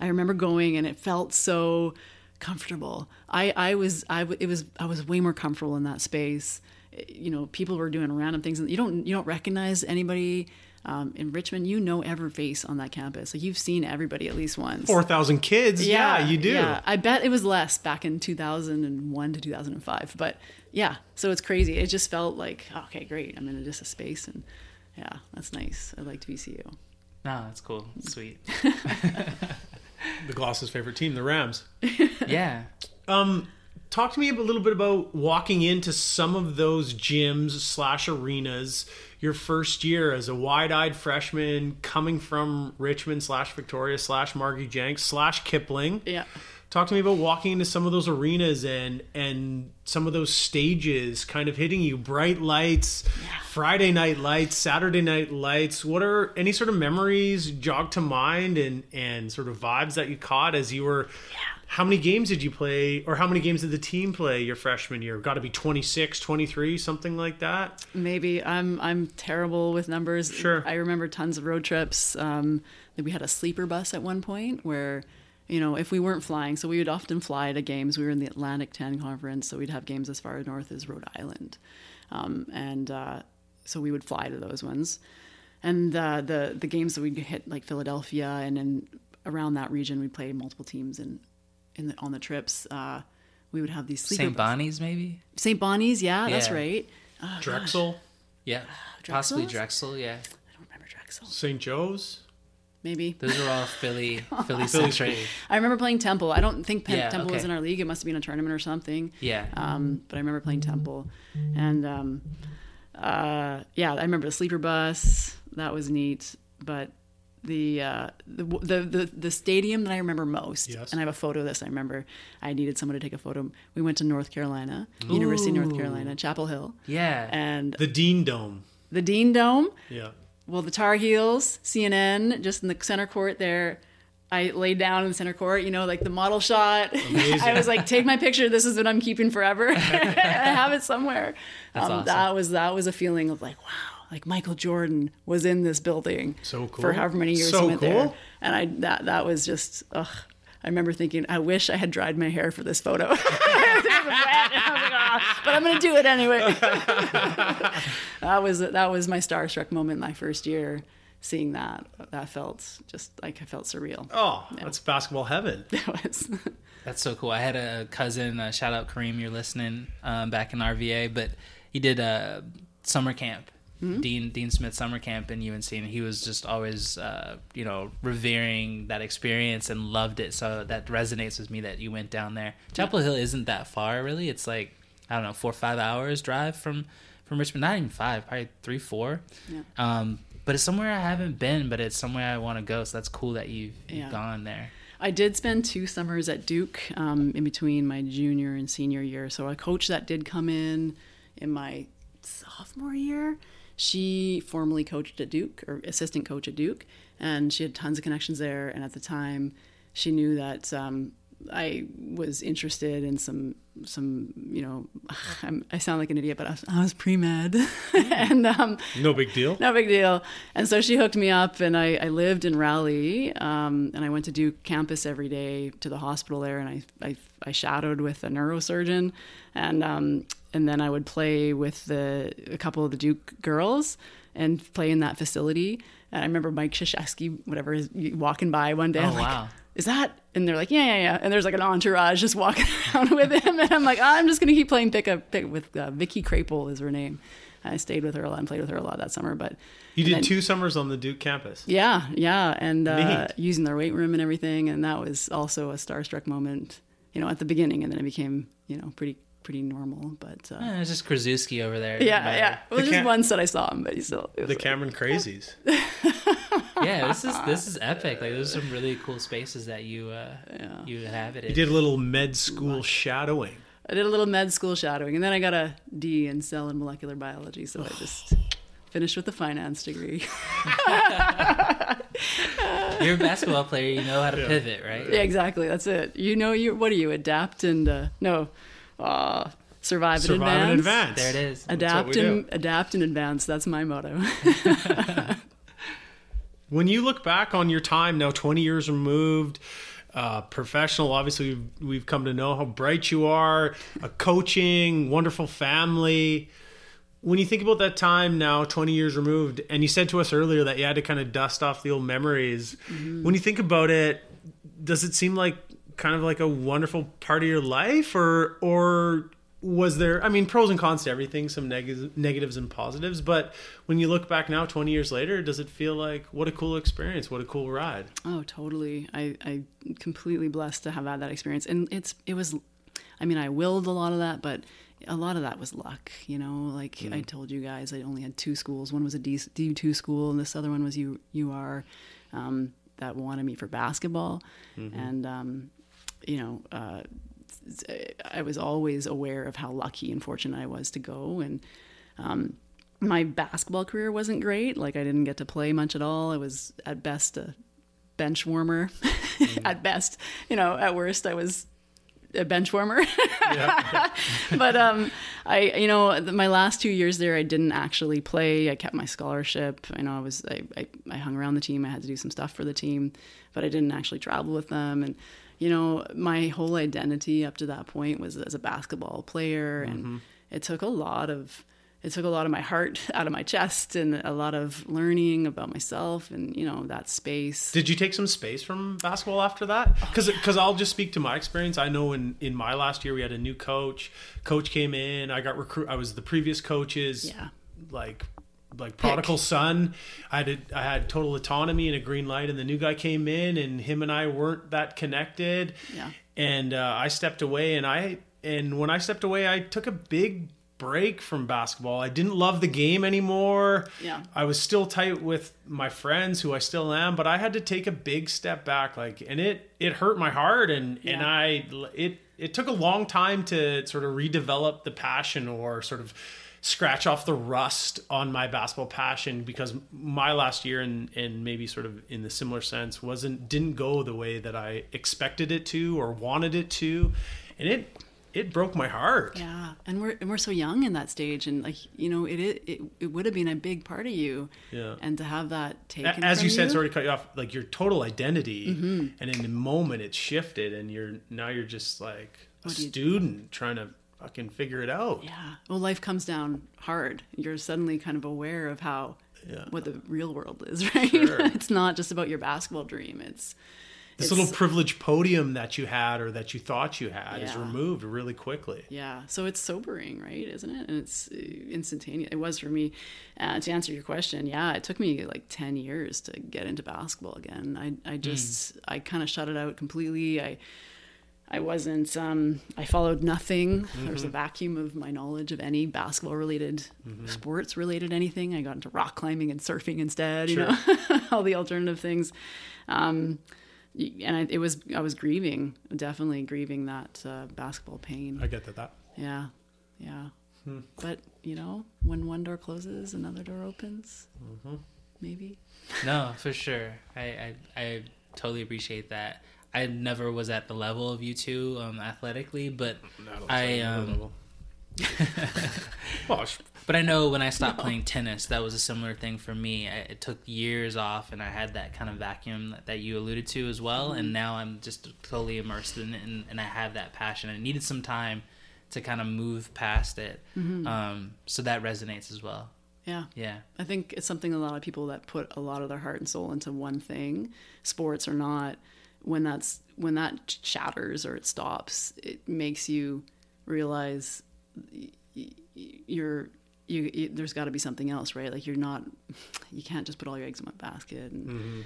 I remember going and it felt so comfortable. I I was I w- it was I was way more comfortable in that space. You know, people were doing random things, and you don't you don't recognize anybody. Um, in Richmond, you know every face on that campus. Like you've seen everybody at least once. 4,000 kids. Yeah, you do. Yeah, I bet it was less back in 2001 to 2005. But yeah, so it's crazy. It just felt like, okay, great. I'm in just a space. And yeah, that's nice. I liked VCU. No, that's cool. Sweet. The Gloss's favorite team, the Rams. Yeah. Um, talk to me a little bit about walking into some of those gyms slash arenas your first year as a wide-eyed freshman coming from Richmond slash Victoria slash Margie Jenks slash Kipling. Yeah. Talk to me about walking into some of those arenas and and some of those stages kind of hitting you bright lights, Friday night lights, Saturday night lights. What are any sort of memories jog to mind and and sort of vibes that you caught as you were How many games did you play, or how many games did the team play your freshman year? Got to be 26, 23, something like that. Maybe I'm I'm terrible with numbers. Sure. I remember tons of road trips. Um, we had a sleeper bus at one point where, you know, if we weren't flying, so we would often fly to games. We were in the Atlantic 10 conference, so we'd have games as far north as Rhode Island, um, and uh, so we would fly to those ones. And uh, the the games that we'd hit like Philadelphia and then around that region, we'd play multiple teams and in the, on the trips. Uh, we would have these sleeper St. Bonnie's, maybe. St. Bonnie's, yeah, that's Yeah. right. Drexel, Yeah, possibly Drexel. Yeah, I don't remember Drexel. St. Joe's. Maybe. those are all Philly, Philly Philly centric. I remember playing Temple. I don't think Pen- Yeah, Temple was in our league. It must have been a tournament or something. Yeah, Um, but I remember playing Temple, and um, uh, yeah, I remember the sleeper bus. That was neat. But the, uh, the the the the stadium that I remember most, Yes. and I have a photo of this. I remember I needed someone to take a photo. We went to North Carolina, University of North Carolina, Chapel Hill, yeah. and The Dean Dome. the Dean Dome. Yeah. Well, the Tar Heels, CNN, just in the center court there. I laid down in the center court, you know, like the model shot. Amazing. I was like, "Take my picture. This is what I'm keeping forever. I have it somewhere." Um, awesome. That was that was a feeling of like, wow, like Michael Jordan was in this building So cool. for however many years So he went there, and I that that was just ugh. I remember thinking, I wish I had dried my hair for this photo. it was wet, I was like, "Ah," but I'm going to do it anyway. that was that was my starstruck moment my first year. Seeing that, that felt just like I felt surreal. Oh, that's basketball heaven. It was. That's so cool. I had a cousin, uh, shout out Kareem, you're listening, um, back in RVA, but he did a summer camp, Dean Dean Smith summer camp in UNC, and he was just always, uh, you know, revering that experience and loved it. So that resonates with me that you went down there. Chapel Hill isn't that far, really. It's like I don't know, four or five hours drive from from Richmond. Not even five, probably three, four. Yeah. Um, but it's somewhere I haven't been, but it's somewhere I want to go. So that's cool that you've, you've Yeah. gone there. I did spend two summers at Duke um, in between my junior and senior year. So a coach that did come in in my sophomore year, she formerly coached at Duke or assistant coach at Duke, and she had tons of connections there. And at the time, she knew that um, I was interested in some some you know I'm, I sound like an idiot, but I was, was pre med, and um, No big deal. no big deal. And so she hooked me up, and I, I lived in Raleigh, um, and I went to Duke campus every day to the hospital there, and I, I, I shadowed with a neurosurgeon, and um, and then I would play with the a couple of the Duke girls and play in that facility. And I remember Mike Krzyzewski, whatever, is walking by one day. Oh, I'm like, wow. is that? And they're like, yeah, yeah, yeah. And there's like an entourage just walking around with him. And I'm like, I'm just going to keep playing pick up pick with uh, Vicky Crapel is her name. I stayed with her a lot and played with her a lot that summer. But You did then- two summers on the Duke campus. Yeah, yeah. And uh, using their weight room and everything. And that was also a starstruck moment, you know, at the beginning. And then it became, you know, pretty, pretty normal. But uh, Eh, it's just Krzyzewski over there. yeah, But- yeah. It was The just cam- once that I saw him, but he still. it was The like- Cameron Crazies. yeah, this is this is epic. Like, there's some really cool spaces that you uh, Yeah. you have it. in. You did a little med school shadowing. I did a little med school shadowing, and then I got a D in cell and molecular biology. So I just finished with a finance degree. You're a basketball player. You know how to pivot, right? yeah, exactly. That's it. You know, you what are you? Adapt and uh, no, uh, survive, Survive and in advance. advance. There it is. Adapt we and adapt and advance. That's my motto. When you look back on your time now, 20 years removed, uh, professional, obviously we've, we've come to know how bright you are, a coaching, wonderful family. When you think about that time now, 20 years removed, and you said to us earlier that you had to kind of dust off the old memories. When you think about it, does it seem like kind of like a wonderful part of your life or or was there i mean pros and cons to everything some neg- negatives and positives but when you look back now 20 years later does it feel like what a cool experience what a cool ride Oh, totally. I I completely blessed to have had that experience, and it's it was, I mean, I willed a lot of that, but a lot of that was luck. You know, like I told you guys, I only had two schools. One was a D D two school, and this other one was U UR, um, that wanted me for basketball, and um, you know. Uh, I was always aware of how lucky and fortunate I was to go, and um, my basketball career wasn't great. Like I didn't get to play much at all. I was at best a bench warmer mm. at best. You know, at worst, I was a bench warmer. but um, I, you know, my last two years there, I didn't actually play. I kept my scholarship. I know I was, I, I, I, hung around the team. I had to do some stuff for the team, but I didn't actually travel with them. And you know, my whole identity up to that point was as a basketball player, and mm-hmm. it took a lot of it took a lot of my heart out of my chest and a lot of learning about myself and you know that space did you take some space from basketball after that because oh, because yeah. i'll just speak to my experience i know in in my last year we had a new coach coach came in i got recruit i was the previous coaches yeah. like like prodigal Pick. son i had I had total autonomy and a green light and the new guy came in and him and i weren't that connected yeah and uh, i stepped away and i and when i stepped away i took a big break from basketball. I didn't love the game anymore. Yeah. I was still tight with my friends who I still am, but I had to take a big step back like and it it hurt my heart and yeah. and I it it took a long time to sort of redevelop the passion or sort of scratch off the rust on my basketball passion because my last year and and maybe sort of in the similar sense wasn't didn't go the way that I expected it to or wanted it to and it it broke my heart. Yeah, and we're and we're so young in that stage, and like you know, it it it would have been a big part of you. Yeah. And to have that taken, as you said, you, sorry to cut you off, like your total identity, mm-hmm. and in the moment it shifted, and you're now you're just like a student trying to fucking figure it out. Yeah. Well, life comes down hard. You're suddenly kind of aware of how yeah. what the real world is, right? Sure. it's not just about your basketball dream. It's this little privileged podium that you had or that you thought you had yeah. is removed really quickly. Yeah. So it's sobering, right? Isn't it? And it's uh, instantaneous. It was for me. Uh, to answer your question, yeah, it took me like 10 years to get into basketball again. I, I hmm. just, mm. I kind of shut it out completely. I, I wasn't, um, I followed nothing. Mm-hmm. There was a mm-hmm. vacuum of my knowledge of any basketball related, mm-hmm. sports related anything. I got into rock climbing and surfing instead, sure. you know, all the alternative things. Um, and I, it was I was grieving, definitely grieving that uh, basketball pain. I get that. That. Yeah, yeah. Hmm. But you know, when one door closes, another door opens. Mm-hmm. Maybe. No, for sure. I, I I totally appreciate that. I never was at the level of you two um, athletically, but I um. well, but I know when I stopped no. playing tennis, that was a similar thing for me. I, it took years off, and I had that kind of vacuum that, that you alluded to as well. Mm-hmm. And now I'm just totally immersed in it, and, and, I have that passion. I needed some time to kind of move past it. Mm-hmm. Um, so that resonates as well. Yeah. Yeah. I think it's something a lot of people that put a lot of their heart and soul into one thing, sports or not, when that's when that shatters or it stops, it makes you realize you're you, you there's got to be something else, right? Like you're not, you can't just put all your eggs in one basket. And mm-hmm.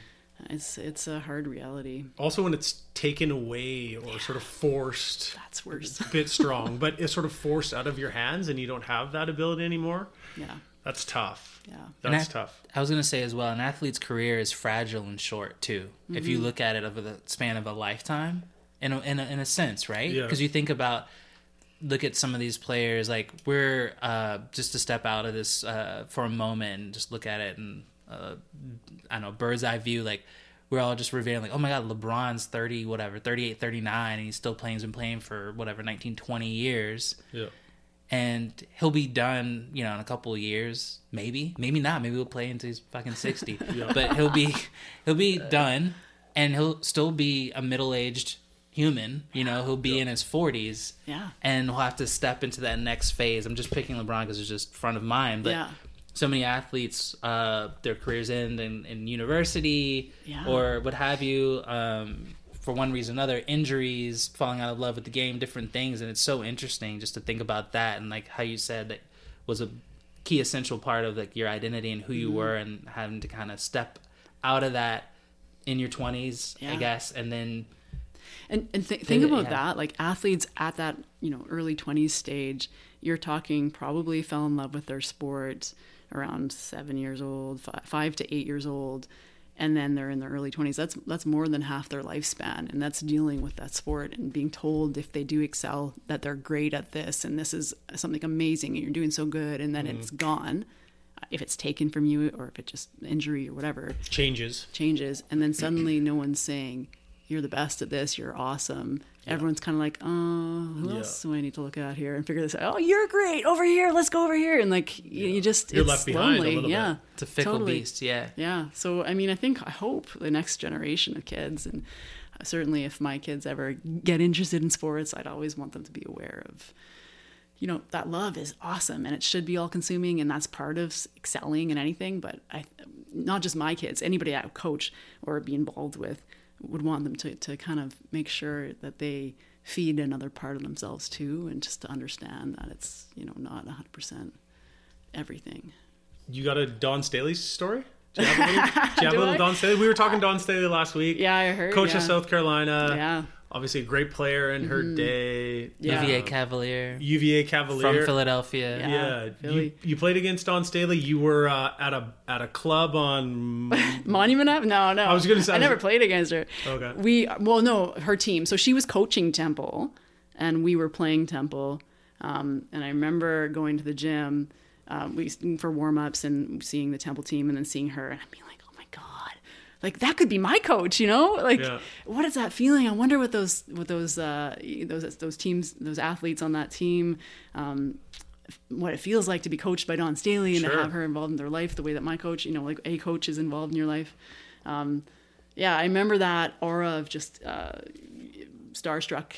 It's it's a hard reality. Also, when it's taken away or sort of forced, that's worse. a bit strong, but it's sort of forced out of your hands, and you don't have that ability anymore. Yeah, that's tough. Yeah, that's I, tough. I was gonna say as well, an athlete's career is fragile and short too. Mm-hmm. If you mm-hmm. look at it over the span of a lifetime, in a, in a, in a sense, right? Because yeah. you think about look at some of these players like we're uh, just to step out of this uh, for a moment and just look at it and uh, I don't know bird's eye view like we're all just revealing like oh my god LeBron's 30 whatever 38 39 and he's still playing he's been playing for whatever 19 20 years yeah and he'll be done you know in a couple of years maybe maybe not maybe he'll play until he's fucking 60 yeah. but he'll be he'll be done and he'll still be a middle-aged human, you know, he'll be yeah. in his 40s. Yeah. And he'll have to step into that next phase. I'm just picking LeBron because it's just front of mind. But yeah. so many athletes, uh, their careers end in, in university yeah. or what have you. Um, for one reason or another, injuries, falling out of love with the game, different things. And it's so interesting just to think about that and like how you said that was a key essential part of like your identity and who you mm-hmm. were and having to kind of step out of that in your 20s, I guess, and then – and and th- think about yeah. that, like athletes at that you know early twenties stage, you're talking probably fell in love with their sport around seven years old, five, five to eight years old, and then they're in their early 20s that's that's more than half their lifespan and that's dealing with that sport and being told if they do excel that they're great at this and this is something amazing and you're doing so good and then mm-hmm. it's gone. If it's taken from you or if it just injury or whatever changes. changes and then suddenly no one's saying you're the best at this you're awesome yeah. everyone's kind of like oh who yeah. else do i need to look at here and figure this out oh you're great over here let's go over here and like yeah. you, just you're it's left behind lonely. a yeah bit. it's a fickle totally. beast yeah yeah so i mean i think i hope the next generation of kids and uh, certainly if my kids ever get interested in sports i'd always want them to be aware of you know that love is awesome and it should be all consuming and that's part of excelling in anything but i not just my kids anybody i coach or be involved with would want them to, to kind of make sure that they feed another part of themselves too and just to understand that it's you know not 100% everything. You got a Dawn Staley story do you have a little, do you have a little Dawn Staley? We were talking Dawn Staley last week. Yeah, I heard. Coach yeah. of South Carolina. Yeah obviously a great player in her Mhm. day. Yeah. UVA Cavalier UVA Cavalier from Philadelphia. Yeah. Yeah, you, Philly. you played against Dawn Staley. You were uh, at a at a club on. Monument Ave? No, no. I was gonna say- I never played against her. Okay. We well, no, her team. So she was coaching Temple, and we were playing Temple. Um, and I remember going to the gym, um, we for warm ups and seeing the Temple team, and then seeing her, and I'm being like, oh my god, like that could be my coach, you know? Like, Yeah. what is that feeling? I wonder what those what those uh, those those teams, those athletes on that team. Um, what it feels like to be coached by Dawn Staley and Sure. to have her involved in their life the way that my coach, you know, like a coach is involved in your life. Um, yeah, I remember that aura of just uh, starstruck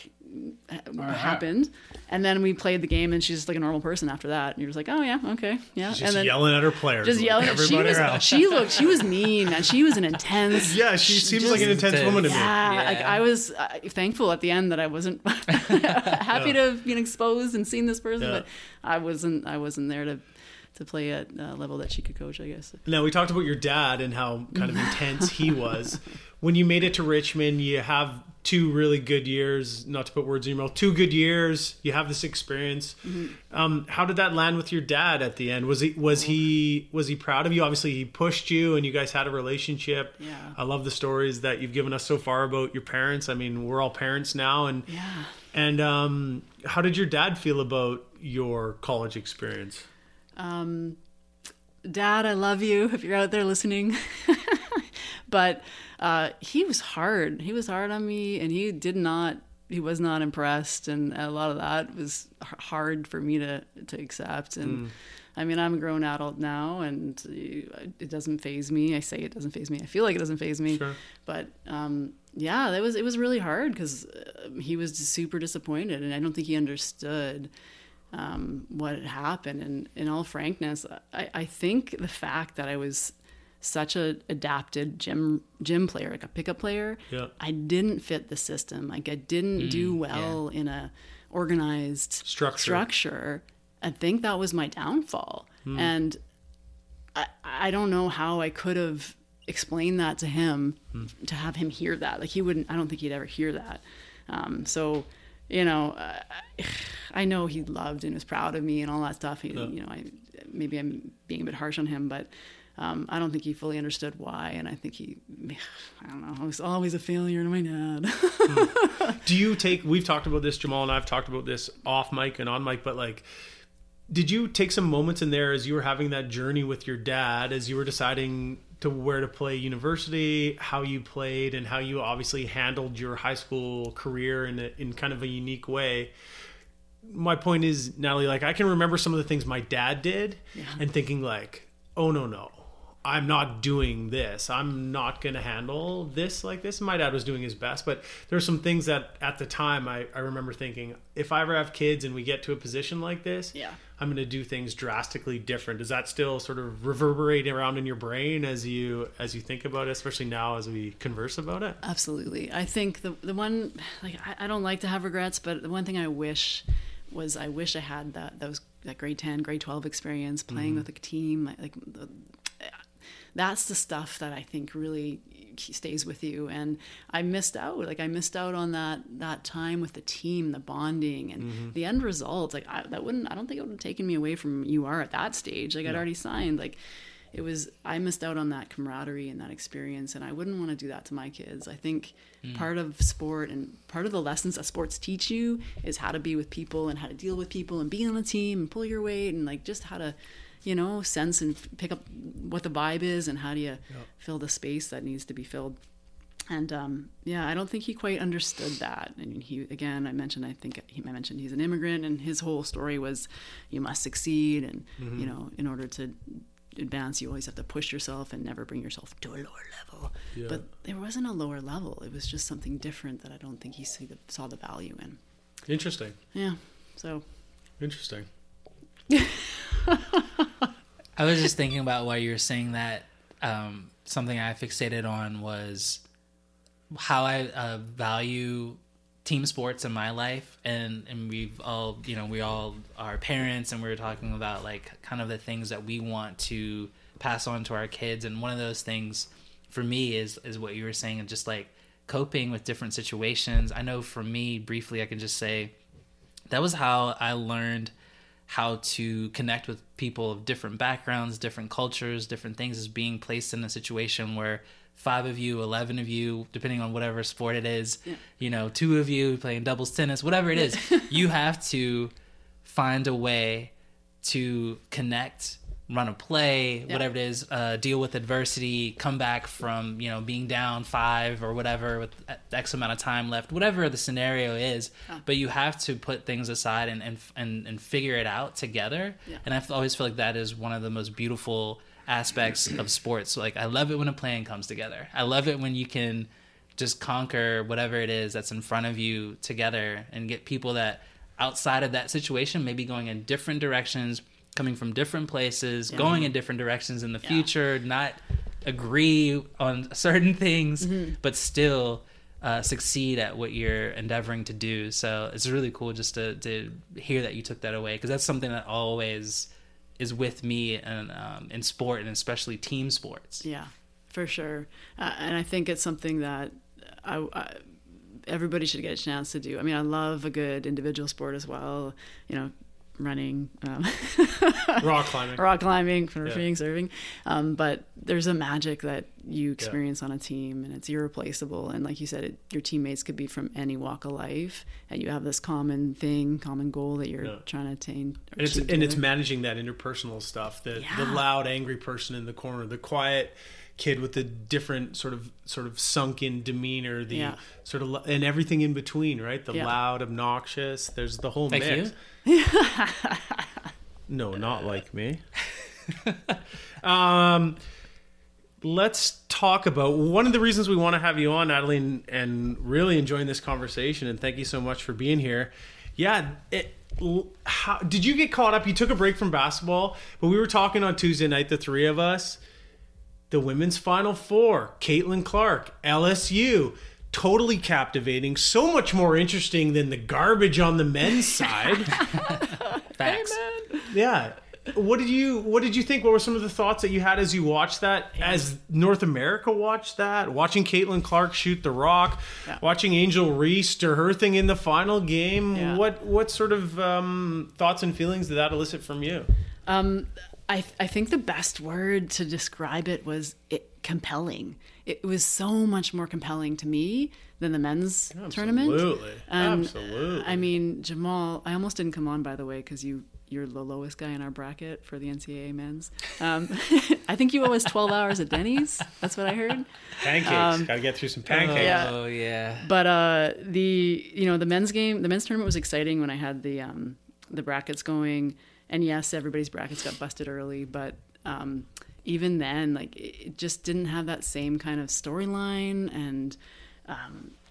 uh, happened, and then we played the game, and she's just like a normal person after that. And you're just like, oh yeah, okay, yeah, She's and just then yelling at her players. just like yelling. She everybody was, else. she looked, she was mean, and she was an intense. yeah, she seems like an just- intense woman to me. Yeah, like I was uh, thankful at the end that I wasn't happy Yeah. to have been exposed and seen this person, Yeah. but I wasn't. I wasn't there to to play at a level that she could coach. I guess. Now we talked about your dad and how kind of intense he was. When you made it to Richmond, you have two really good years. Not to put words in your mouth, two good years. You have this experience. Um, how did that land with your dad at the end? Was he was he was he proud of you? Obviously, he pushed you, and you guys had a relationship. Yeah. I love the stories that you've given us so far about your parents. I mean, we're all parents now, and Yeah. and um, how did your dad feel about your college experience? Um, Dad, I love you if you're out there listening. but uh, he was hard. He was hard on me, and he did not. He was not impressed, and a lot of that was hard for me to to accept. And I mean, I'm a grown adult now, and it doesn't phase me. I say it doesn't phase me. I feel like it doesn't phase me. Sure. But um, yeah, that was it was really hard because uh, he was super disappointed, and I don't think he understood um, what had happened. And in all frankness, I, I think the fact that I was such a adapted gym gym player, like a pickup player, Yeah. I didn't fit the system. Like I didn't do well in a organized Structure. structure. I think that was my downfall. And I, I don't know how I could have explained that to him to have him hear that. Like he wouldn't, I don't think he'd ever hear that. Um, so, you know, uh, I know he loved and was proud of me and all that stuff. He, You know, I, maybe I'm being a bit harsh on him, but um, I don't think he fully understood why. And I think he, I don't know, I was always a failure to my dad. Do you take? We've talked about this, Jamaal and I've talked about this off mic and on mic, but like, did you take some moments in there as you were having that journey with your dad, as you were deciding to where to play university, how you played, and how you obviously handled your high school career in a, in kind of a unique way? My point is, Natalie, like I can remember some of the things my dad did, and thinking like, oh no no. I'm not doing this. I'm not going to handle this like this. My dad was doing his best, but there's some things that at the time I, I remember thinking, if I ever have kids and we get to a position like this, Yeah. I'm going to do things drastically different. Does that still sort of reverberate around in your brain as you as you think about it, especially now as we converse about it? Absolutely. I think the the one like I, I don't like to have regrets, but the one thing I wish was I wish I had that those that grade ten, grade twelve experience playing mm-hmm. with a team. Like, like the, that's the stuff that I think really stays with you. And I missed out. Like I missed out on that that time with the team, the bonding, and mm-hmm. the end result. Like I, that wouldn't. I don't think it would have taken me away from UR at that stage. Like I'd already signed. Like it was i missed out on that camaraderie and that experience and i wouldn't want to do that to my kids i think mm. part of sport and part of the lessons that sports teach you is how to be with people and how to deal with people and be on a team and pull your weight and like just how to you know, sense and pick up what the vibe is and how do you fill the space that needs to be filled. And um, yeah, I don't think he quite understood that. I mean, he again, I mentioned, I think he I mentioned he's an immigrant, and his whole story was, you must succeed, and Mm-hmm. you know, in order to advance, you always have to push yourself and never bring yourself to a lower level. Yeah. But there wasn't a lower level. It was just something different that I don't think he see the, saw the value in. Interesting. Yeah. So Interesting. I was just thinking about while you were saying that. Um, something I fixated on was how I uh, value team sports in my life, and and we've all you know we all are parents, and we were talking about like kind of the things that we want to pass on to our kids, and one of those things for me is is what you were saying, and just like coping with different situations. I know for me, briefly, I can just say that was how I learned how to connect with people of different backgrounds, different cultures, different things is being placed in a situation where five of you, 11 of you, depending on whatever sport it is, you know, two of you playing doubles tennis, whatever it is, you have to find a way to connect run a play Yeah. whatever it is uh, deal with adversity come back from you know being down five or whatever with x amount of time left whatever the scenario is but you have to put things aside and and and, and figure it out together Yeah. and i always feel like that is one of the most beautiful aspects of sports like i love it when a plan comes together i love it when you can just conquer whatever it is that's in front of you together and get people that outside of that situation maybe going in different directions coming from different places Yeah. going in different directions in the Yeah. future not agree on certain things Mm-hmm. but still uh, succeed at what you're endeavoring to do so it's really cool just to, to hear that you took that away because that's something that always is with me and um, in sport and especially team sports Yeah, for sure. Uh, and I think it's something that I, I, everybody should get a chance to do. I mean, I love a good individual sport as well. You know, running, um, Rock climbing. rock climbing, Yeah. surfing, surfing. Um, but there's a magic that you experience on a team, and it's irreplaceable. And like you said, it, your teammates could be from any walk of life, and you have this common thing, common goal that you're Yeah. trying to attain. And it's and it's managing that interpersonal stuff. The the loud, angry person in the corner, the quiet kid with the different sort of sort of sunken demeanor, the Yeah. sort of and everything in between, right? The Yeah. loud, obnoxious. There's the whole Like mix. no, not like me. um, let's talk about one of the reasons we want to have you on, Natalie, and, and really enjoying this conversation. And thank you so much for being here. Yeah, it, how, did you get caught up? You took a break from basketball, but we were talking on Tuesday night, the three of us. The women's final four, Caitlin Clark, LSU. Totally captivating, so much more interesting than the garbage on the men's side. facts Yeah. What did you What did you think? What were some of the thoughts that you had as you watched that? As North America watched that, watching Caitlin Clark shoot the rock, Yeah. watching Angel Reese do her thing in the final game. Yeah. What What sort of um, thoughts and feelings did that elicit from you? Um, I I think the best word to describe it was it, compelling. It was so much more compelling to me than the men's tournament. Absolutely, And, absolutely. I mean, Jamaal, I almost didn't come on by the way because you you're the lowest guy in our bracket for the NCAA men's. Um, I think you owe us 12 hours at Denny's. That's what I heard. Pancakes. Um, Got to get through some pancakes. Yeah. oh yeah But uh, the you know the men's game, the men's tournament was exciting when I had the um, the brackets going, and yes, everybody's brackets got busted early, but um, even then, like it just didn't have that same kind of storyline, and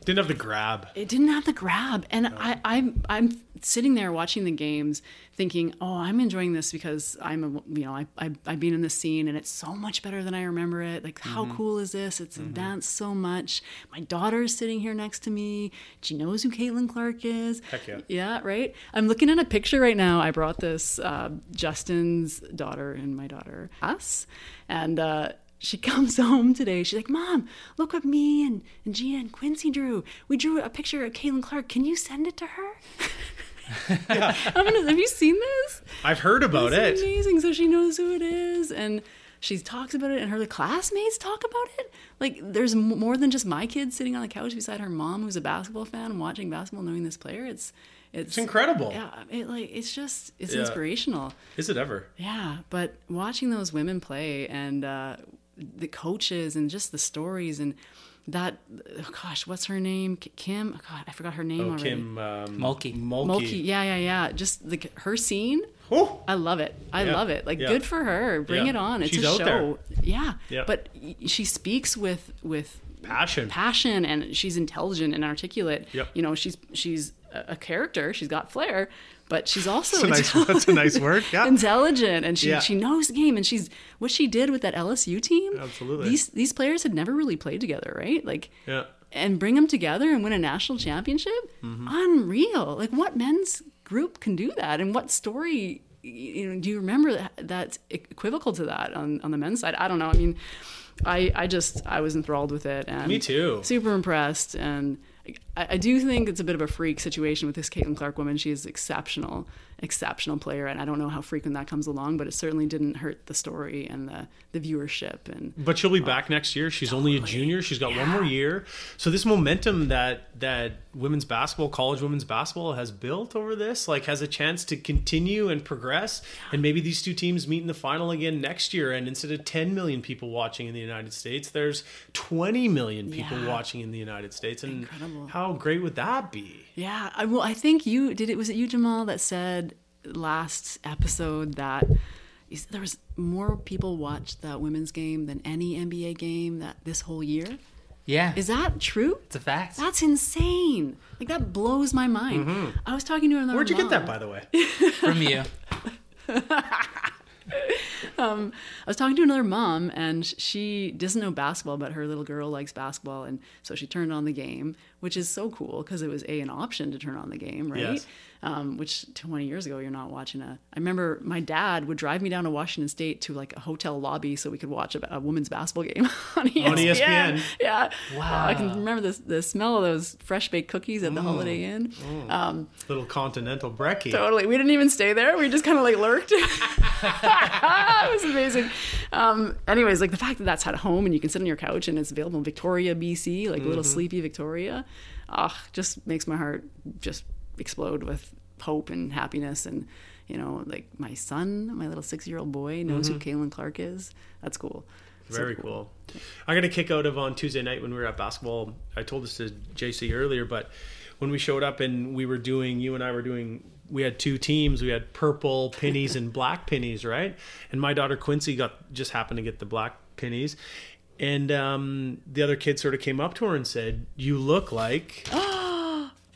Didn't have the grab. it didn't have the grab. And I, I'm I'm sitting there watching the games, thinking, oh, I'm enjoying this because I'm a you know I, I I've been in the scene and it's so much better than I remember it. Like how cool is this? It's advanced so much. My daughter is sitting here next to me. She knows who Caitlin Clark is. Heck yeah. Yeah, right. I'm looking at a picture right now. I brought this uh, Justin's daughter and my daughter us, and uh, she comes home today. She's like, "Mom, look what me and, and Gia and Quincy drew. We drew a picture of Caitlin Clark. Can you send it to her?" I'm gonna, have you seen this? I've heard about It's it. amazing. So she knows who it is, and she talks about it, and her classmates talk about it. Like there's m- more than just my kid sitting on the couch beside her mom, who's a basketball fan, and watching basketball, knowing this player. It's It's incredible. Yeah, it like it's just it's Yeah. inspirational. Is it ever? Yeah, but watching those women play and uh, the coaches and just the stories and that, oh gosh, what's her name? K- Kim? God, I forgot her name Oh, already. Kim um, Mulkey. Mulkey. Mulkey. Yeah, yeah, yeah. Just the her scene. Oh, I love it. I Yeah. love it. Like Yeah. good for her. Bring Yeah. it on. It's She's a out show. Yeah. Yeah. But she speaks with with passion. passion and she's intelligent and articulate. Yep. You know, she's she's a character. She's got flair, but she's also That's a nice. That's a nice word. Yeah. intelligent and she Yeah. she knows the game and she's what she did with that LSU team. Absolutely. These these players had never really played together, right? Like Yeah. and bring them together and win a national championship. Mm-hmm. Unreal. Like what men's group can do that and what story you know do you remember that that's equivocal to that on on the men's side? I don't know. I mean, I I just I was enthralled with it and Me too. super impressed and I, I do think it's a bit of a freak situation with this Caitlin Clark woman. She is exceptional, exceptional player, and I don't know how frequent that comes along, but it certainly didn't hurt the story and the the viewership. And But she'll be uh, back next year. She's only a junior. She's got one more year. So this momentum that that women's basketball, college women's basketball has built over this, like has a chance to continue and progress. And maybe these two teams meet in the final again next year. And instead of 10 million people watching in the United States, there's 20 million people Yeah. watching in the United States. And Incredible. how great would that be? Yeah, I, well, I think you did it. Was it you, Jamaal, that said last episode that there was more people watched that women's game than any NBA game that this whole year? Yeah, Is that true? it's a fact. That's insane. Like that blows my mind. I was talking to another. Mm-hmm. Where'd you get that, by the way? From you. Um, I was talking to another mom, and she doesn't know basketball, but her little girl likes basketball, and so she turned on the game, which is so cool because it was a an option to turn on the game, right? Yes. Um, which 20 years ago, you're not watching a. I remember my dad would drive me down to Washington State to like a hotel lobby so we could watch a, a women's basketball game on ESPN. On ESPN. Yeah. Wow. I can remember the the smell of those fresh baked cookies at the Holiday Inn. Um, Little continental brekkie. Totally. We didn't even stay there. We just kind of like lurked. it was amazing. Um, anyways, like the fact that that's at home and you can sit on your couch and it's available in Victoria, BC, like little sleepy Victoria, ah, just makes my heart just explode with hope and happiness. And, you know, like my son, my little six year old boy knows who Caitlin Clark is. That's cool. So Very cool. I got a kick out of on Tuesday night when we were at basketball. I told this to JC earlier, but when we showed up and we were doing, you and I were doing, we had two teams. We had purple pennies and black pennies, right? And my daughter Quincy got just happened to get the black pennies. And um, the other kid sort of came up to her and said, "You look like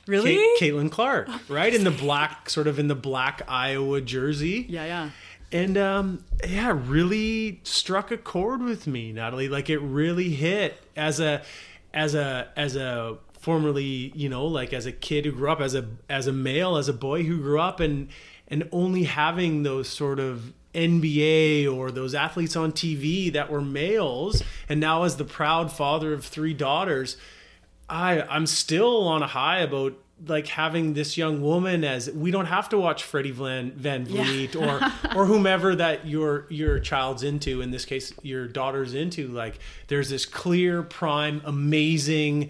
Really? Ca- Caitlin Clark, right? In the black, sort of in the black Iowa jersey." yeah, yeah. And um, yeah, really struck a chord with me, Natalie. Like it really hit as a as a as a formerly, you know, like as a kid who grew up as a as a male, as a boy who grew up and and only having those sort of NBA or those athletes on TV that were males, and now as the proud father of three daughters, I I'm still on a high about like having this young woman as we don't have to watch Freddie Van VanVleet or or whomever that your your child's into in this case your daughter's into like there's this clear prime amazing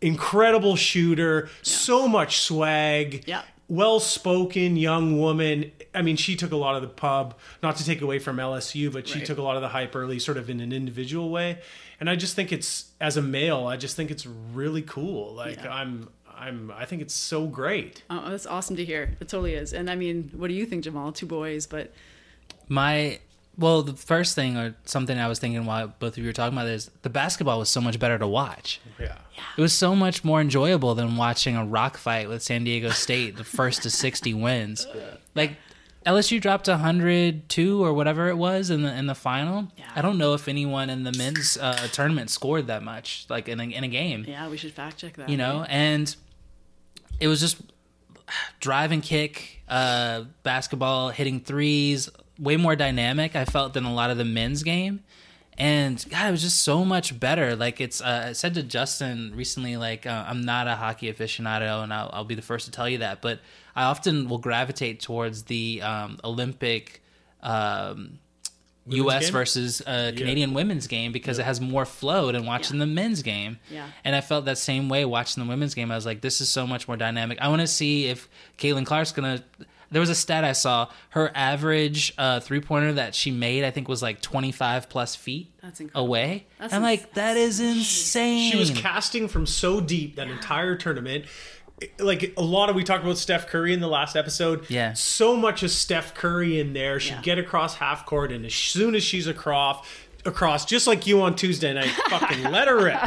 incredible shooter so much swag Yeah. well spoken young woman. I mean, she took a lot of the pub, not to take away from LSU, but she Right. took a lot of the hype early, sort of in an individual way. And I just think it's, as a male, I just think it's really cool. Like, Yeah. I'm, I'm, I think it's so great. Oh, that's awesome to hear. It totally is. And I mean, what do you think, Jamaal? Two boys, but My well, the first thing or something I was thinking while both of you were talking about is the basketball was so much better to watch. Yeah. It was so much more enjoyable than watching a rock fight with San Diego State, the first to 60 wins. Like LSU dropped 102 or whatever it was in the in the final. Yeah. I don't know if anyone in the men's uh, tournament scored that much, like in a, in a game. yeah, we should fact check that. You know, and it was just drive and kick, uh, basketball, hitting threes, way more dynamic. I felt than a lot of the men's game, and God, it was just so much better. Like it's, uh, I said to Justin recently, like uh, I'm not a hockey aficionado, and I'll, I'll be the first to tell you that, but I often will gravitate towards the um, Olympic. Um, U.S. game? versus uh, Canadian women's game because it has more flow than watching Yeah. the men's game. Yeah. And I felt that same way watching the women's game. I was like, this is so much more dynamic. I want to see if Caitlin Clark's gonna. There was a stat I saw. Her average uh, three pointer that she made, I think, was like twenty five plus feet That's incredible. away. That's I'm ins- like, that is insane. She was casting from so deep that entire tournament. Like a lot of we talked about Steph Curry in the last episode. Yeah. So much of Steph Curry in there. She'd Yeah. get across half court, and as soon as she's across, across, just like you on Tuesday night, fucking let her rip.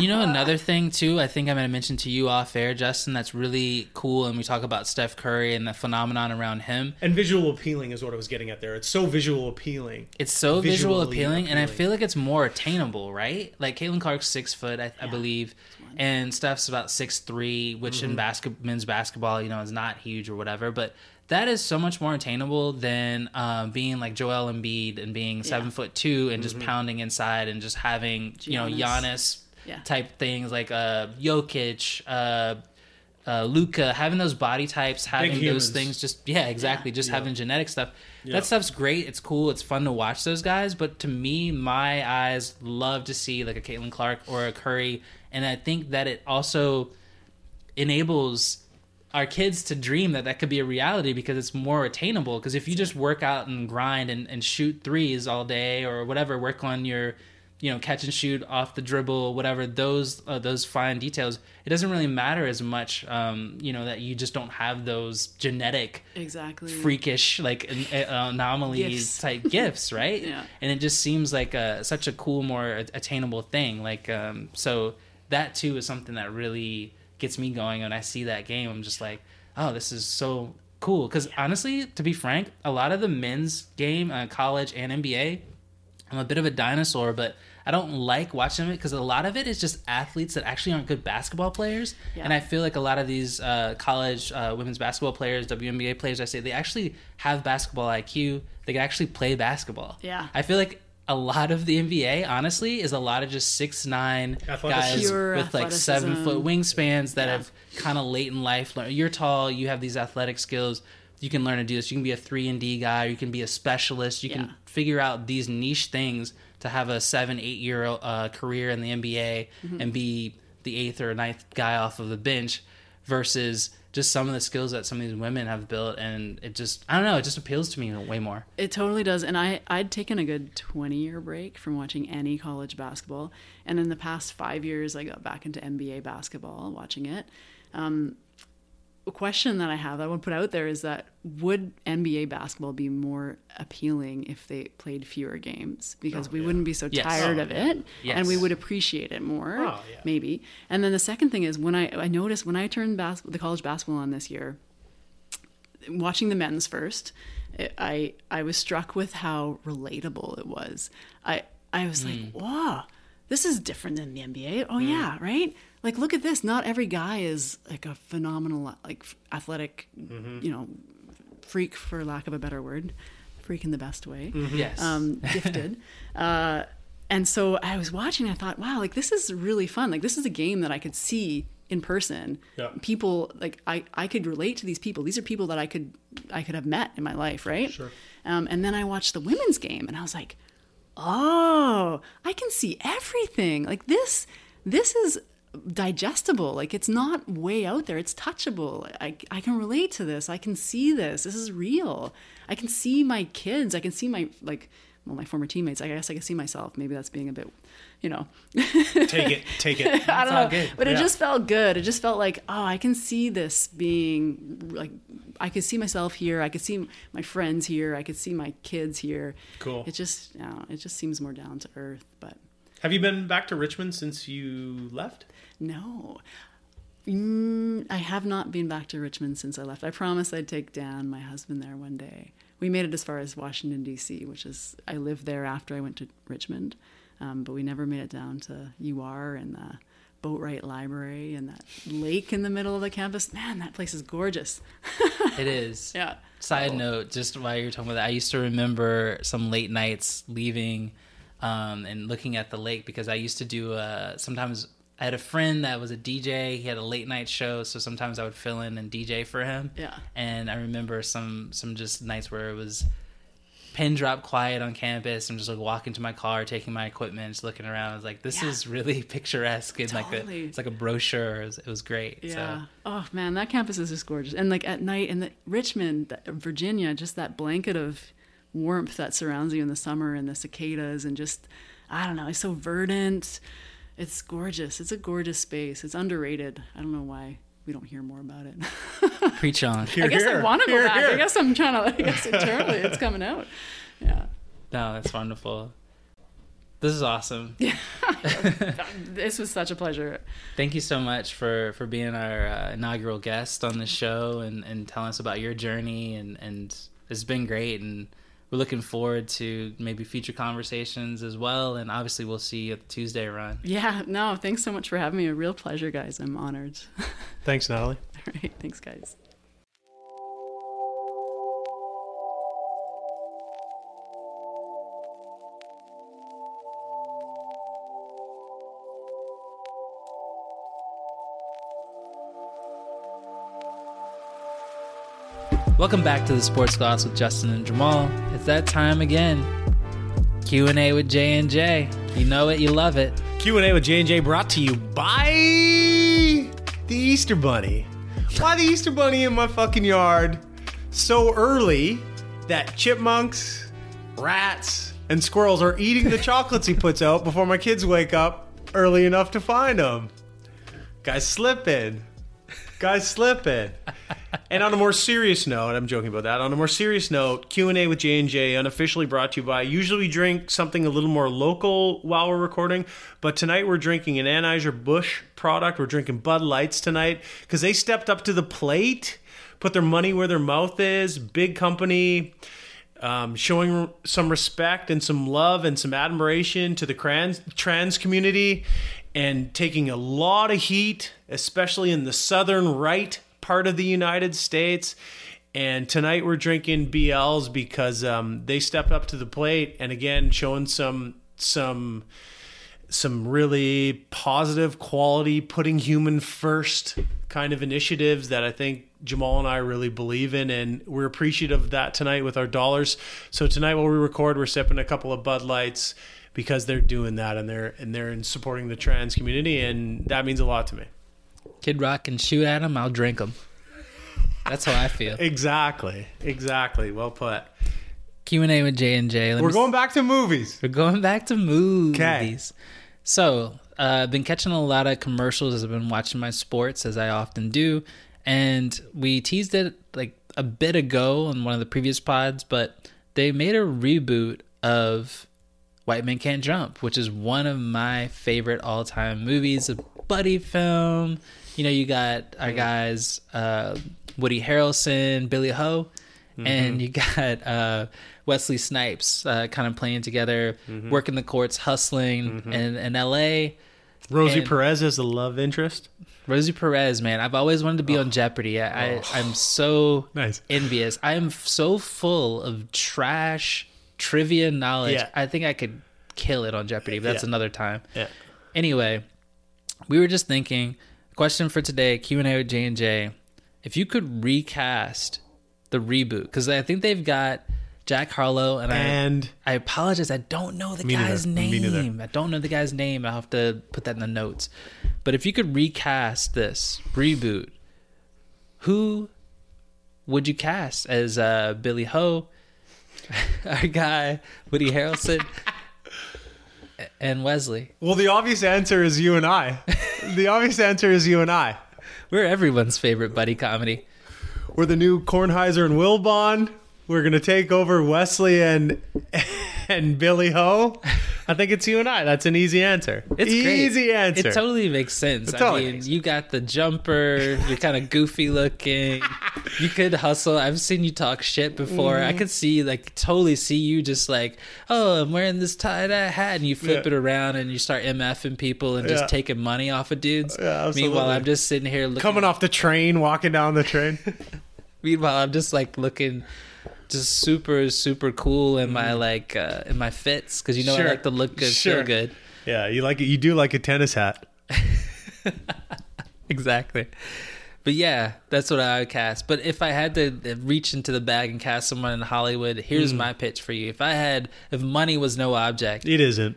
You know, another thing too, I think I'm going to mention to you off air, Justin, that's really cool. And we talk about Steph Curry and the phenomenon around him. And visual appealing is what I was getting at there. It's so visual appealing. It's so visual Visually appealing, and I feel like it's more attainable, right? Like Caitlin Clark's six foot, I, I believe, and Steph's about six three, which Mm-hmm. in basket men's basketball, you know, is not huge or whatever. But that is so much more attainable than um, being like Joel Embiid and being seven foot two and Mm-hmm. just pounding inside and just having you know Giannis. Giannis Yeah. type things like uh, Jokic. Uh, uh, Luka, having those body types, having those things, just yeah, exactly, just Yeah. having genetic stuff. Yeah. That stuff's great. It's cool. It's fun to watch those guys. But to me, my eyes love to see like a Caitlin Clark or a Curry, and I think that it also enables our kids to dream that that could be a reality because it's more attainable. Because if you just work out and grind and, and shoot threes all day or whatever, work on your you know catch and shoot off the dribble whatever those uh, those fine details it doesn't really matter as much um, you know that you just don't have those genetic Exactly. freakish like an, uh, anomaly Gifts. type gifts right Yeah. and it just seems like a, such a cool more attainable thing like um, so that too is something that really gets me going when i see that game i'm just like oh this is so cool because honestly to be frank a lot of the men's game uh, college and nba i'm a bit of a dinosaur but I don't like watching it because a lot of it is just athletes that actually aren't good basketball players, Yeah. and I feel like a lot of these uh, college uh, women's basketball players, WNBA players, I say they actually have basketball IQ. They can actually play basketball. Yeah. I feel like a lot of the NBA, honestly, is a lot of just six nine guys Pure with like seven foot wingspans that Yeah. have kind of late in life. learned- You're tall, you have these athletic skills. You can learn to do this. You can be a three and D guy. You can be a specialist. You Yeah. can figure out these niche things to have a seven, eight year uh, career in the NBA Mm-hmm. and be the eighth or ninth guy off of the bench versus just some of the skills that some of these women have built. And it just, I don't know, it just appeals to me way more. It totally does. And I, I'd taken a good 20 year break from watching any college basketball. And in the past five years, I got back into NBA basketball, watching it. Um, question that I have that I want to put out there is that would NBA basketball be more appealing if they played fewer games? Because we oh, yeah. wouldn't be so Yes. tired Oh, of it Yes. and we would appreciate it more, Oh, yeah. maybe. And then the second thing is when I, I noticed when I turned bas- the college basketball on this year, watching the men's first, it, I I was struck with how relatable it was. I I was like, mm. wow, this is different than the NBA. Oh yeah, right. Like look at this. Not every guy is like a phenomenal like athletic, you know, freak for lack of a better word, freak in the best way Yes. um, gifted. uh, and so I was watching. I thought, wow, like this is really fun. Like this is a game that I could see in person. Yeah. People like I I could relate to these people. These are people that I could I could have met in my life, right? Sure. Um, and then I watched the women's game, and I was like, oh, I can see everything. Like this, this is digestible. Like it's not way out there. It's touchable. I, I can relate to this. I can see this. This is real. I can see my kids. I can see my like well my former teammates. I guess I can see myself. Maybe that's being a bit, you know, Take it, take it. I don't all know. good. But it just felt good. It just felt like, oh, I can see this being like, I could see myself here. I could see my friends here. I could see my kids here. Cool. It just, don't know, it just seems more down to earth. But Have you been back to Richmond since you left? no, mm, I have not been back to Richmond since I left. I promised I'd take Dan, my husband, there one day. We made it as far as Washington D.C., which is I lived there after I went to Richmond, um, but we never made it down to UR and the Boatwright Library and that lake in the middle of the campus. Man, that place is gorgeous. it is. Yeah. Side Oh. note, just while you're talking about that, I used to remember some late nights leaving um, and looking at the lake because I used to do uh, sometimes. I had a friend that was a DJ. He had a late night show, so sometimes I would fill in and DJ for him. Yeah. And I remember some some just nights where it was pin drop quiet on campus. I'm just like walking to my car, taking my equipment, just looking around. I was like, this Yeah. is really picturesque and like a, it's like a brochure. It was, it was great. Yeah. So Oh man, that campus is just gorgeous. And like at night in the Richmond, Virginia, just that blanket of warmth that surrounds you in the summer and the cicadas and just I don't know, it's so verdant. It's gorgeous. It's a gorgeous space. It's underrated. I don't know why we don't hear more about it. preach on. I guess I want to go Here, back. here. I guess I'm trying to. I guess internally it's coming out. Yeah, No, that's wonderful. This is awesome. this was such a pleasure. Thank you so much for for being our uh, inaugural guest on the show and and telling us about your journey and and it's been great and we're looking forward to maybe future conversations as well and obviously we'll see you at the Tuesday run. Yeah, no, thanks so much for having me. A real pleasure, guys. I'm honored. Thanks, Natalie. All right, thanks, guys. Welcome back to the Sports Gloss with Justin and Jamaal. It's that time again. Q&A with J and J. You know it, you love it. Q&A with J&J brought to you by the Easter Bunny. Why the Easter Bunny in my fucking yard so early that chipmunks, rats, and squirrels are eating the chocolates he puts out before my kids wake up early enough to find them? Guys slipping. Guys slipping. And on a more serious note, I'm joking about that. On a more serious note, Q&A with J&J unofficially brought to you by. Usually we drink something a little more local while we're recording, but tonight we're drinking an Anheuser Busch product. We're drinking Bud Lights tonight cuz they stepped up to the plate, put their money where their mouth is. Big company um, showing some respect and some love and some admiration to the trans, trans community and taking a lot of heat, especially in the southern right part of the United States. And tonight we're drinking BLs because um, they stepped up to the plate and again showing some some some really positive quality, putting human first kind of initiatives that I think Jamaal and I really believe in, and we're appreciative of that tonight with our dollars. So tonight, while we record, we're sipping a couple of Bud Lights because they're doing that and they're and they're in supporting the trans community, and that means a lot to me. Kid Rock can shoot at him, I'll drink him. That's how I feel. Exactly, exactly. Well put. Q&A with J and J. We're going back to movies. We're going back to movies. So, uh, I've been catching a lot of commercials as I've been watching my sports, as I often do. And we teased it like a bit ago on one of the previous pods, but they made a reboot of White Men Can't Jump, which is one of my favorite all time movies, a buddy film. You know, you got our guys, uh, Woody Harrelson, Billy Ho, and you got uh, Wesley Snipes uh, kind of playing together, working the courts, hustling in, in LA. Rosie And- Perez is the love interest. Rosie Perez, man, I've always wanted to be on Jeopardy. I, I I'm so Nice. envious. I am so full of trash trivia knowledge. Yeah. I think I could kill it on Jeopardy, but that's Yeah. another time. Yeah. Anyway, we were just thinking. Question for today: Q and A with J and J. If you could recast the reboot, because I think they've got Jack Harlow, and, And I I apologize, I don't know the guy's neither. name. I don't know the guy's name. I'll have to put that in the notes. But if you could recast this reboot, who would you cast as uh, Billy Ho, our guy Woody Harrelson, and Wesley? well, the obvious answer is you and I. the obvious answer is you and I. We're everyone's favorite buddy comedy. We're the new Kornheiser and Wilbon. We're gonna take over Wesley and and Billy Ho. I think it's you and I. That's an easy answer. It's easy great. answer. It totally makes sense. It I mean, you got the jumper. You're kind of goofy looking. you could hustle. I've seen you talk shit before. Mm-hmm. I could see, like, totally see you just like, oh, I'm wearing this tie dye hat, and you flip Yeah. it around and you start mfing people and just Yeah. taking money off of dudes. Yeah. Meanwhile, I'm just sitting here looking. Coming off the train, walking down the train. Meanwhile, I'm just like looking. Just super, super cool in my like uh, in my fits because you know Mm-hmm. Sure. I like to look good, Sure. feel good. yeah, you like it. You do like a tennis hat. exactly. But yeah, that's what I would cast. But if I had to reach into the bag and cast someone in Hollywood, here's mm. my pitch for you. If I had, if money was no object, it isn't.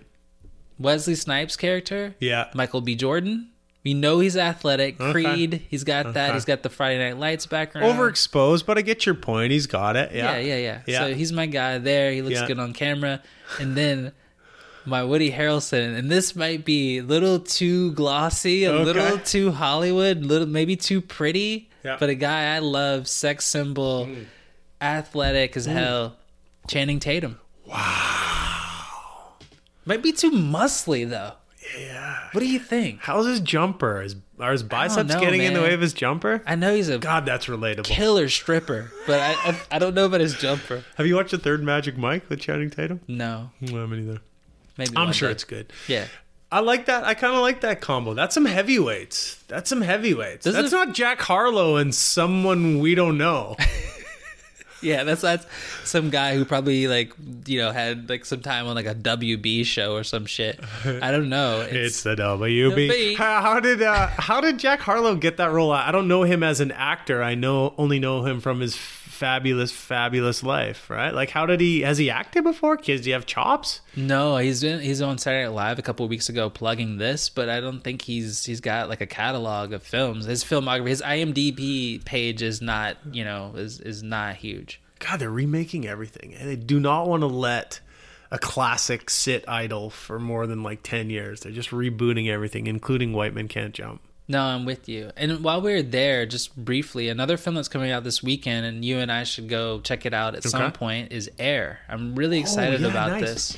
Wesley Snipes character, yeah, Michael B. Jordan. We know he's athletic. Okay. Creed, he's got okay. that. He's got the Friday Night Lights background. Overexposed, but I get your point. He's got it. Yeah, yeah, yeah. yeah. yeah. So he's my guy there. He looks yeah. good on camera. And then my Woody Harrelson, and this might be a little too glossy, a okay. little too Hollywood, little maybe too pretty. But a guy I love, sex symbol, mm. athletic as mm. hell, Channing Tatum. Wow. Might be too muscly though. Yeah. What do you think? How's his jumper? Is, are his biceps know, getting man. in the way of his jumper? I know he's a God, that's relatable. Killer stripper, but I, I, I don't know about his jumper. Have you watched the third Magic Mike with Channing Tatum? No. No, me neither. Maybe I'm sure day. it's good. Yeah. I like that. I kind of like that combo. That's some heavyweights. That's some heavyweights. This that's is... not Jack Harlow and someone we don't know. yeah, that's that's some guy who probably like you know had like some time on like a WB show or some shit. I don't know. It's, it's the WB. How, how, did uh, how did Jack Harlow get that role? I don't know him as an actor. I know only know him from his fabulous, fabulous life, right? Like, how did he? Has he acted before? Kids, do you have chops? No, he's been he's on Saturday Night Live a couple weeks ago plugging this, but I don't think he's he's got like a catalog of films. His filmography, his IMDb page is not you know is is not huge. God, they're remaking everything, and they do not want to let a classic sit idle for more than like 10 years. They're just rebooting everything, including White Men Can't Jump. No, I'm with you. And while we are there, just briefly, another film that's coming out this weekend, and you and I should go check it out at okay. some point, is Air. I'm really oh, excited oh, yeah, about nice. this.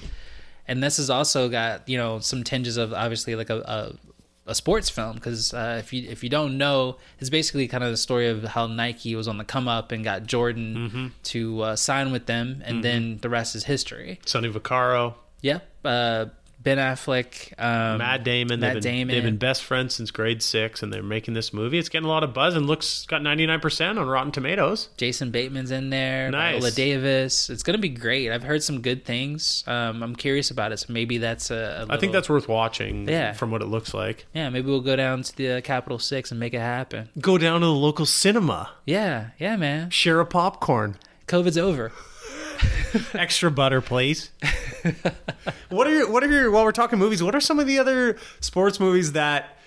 And this has also got you know some tinges of obviously like a, a, a sports film because uh, if you if you don't know, it's basically kind of the story of how Nike was on the come up and got Jordan mm-hmm. to uh, sign with them, and mm-hmm. then the rest is history. Sonny Vaccaro. Yep. Uh, Ben Affleck, um, Matt Damon. Matt they've been, Damon. They've been best friends since grade six, and they're making this movie. It's getting a lot of buzz and looks got ninety nine percent on Rotten Tomatoes. Jason Bateman's in there. Nice. Viola Davis. It's gonna be great. I've heard some good things. Um, I'm curious about it. So maybe that's a. a little, I think that's worth watching. Yeah. From what it looks like. Yeah. Maybe we'll go down to the uh, Capitol Six and make it happen. Go down to the local cinema. Yeah. Yeah, man. Share a popcorn. COVID's over. Extra butter, please. what are your, what are your while we're talking movies? What are some of the other sports movies that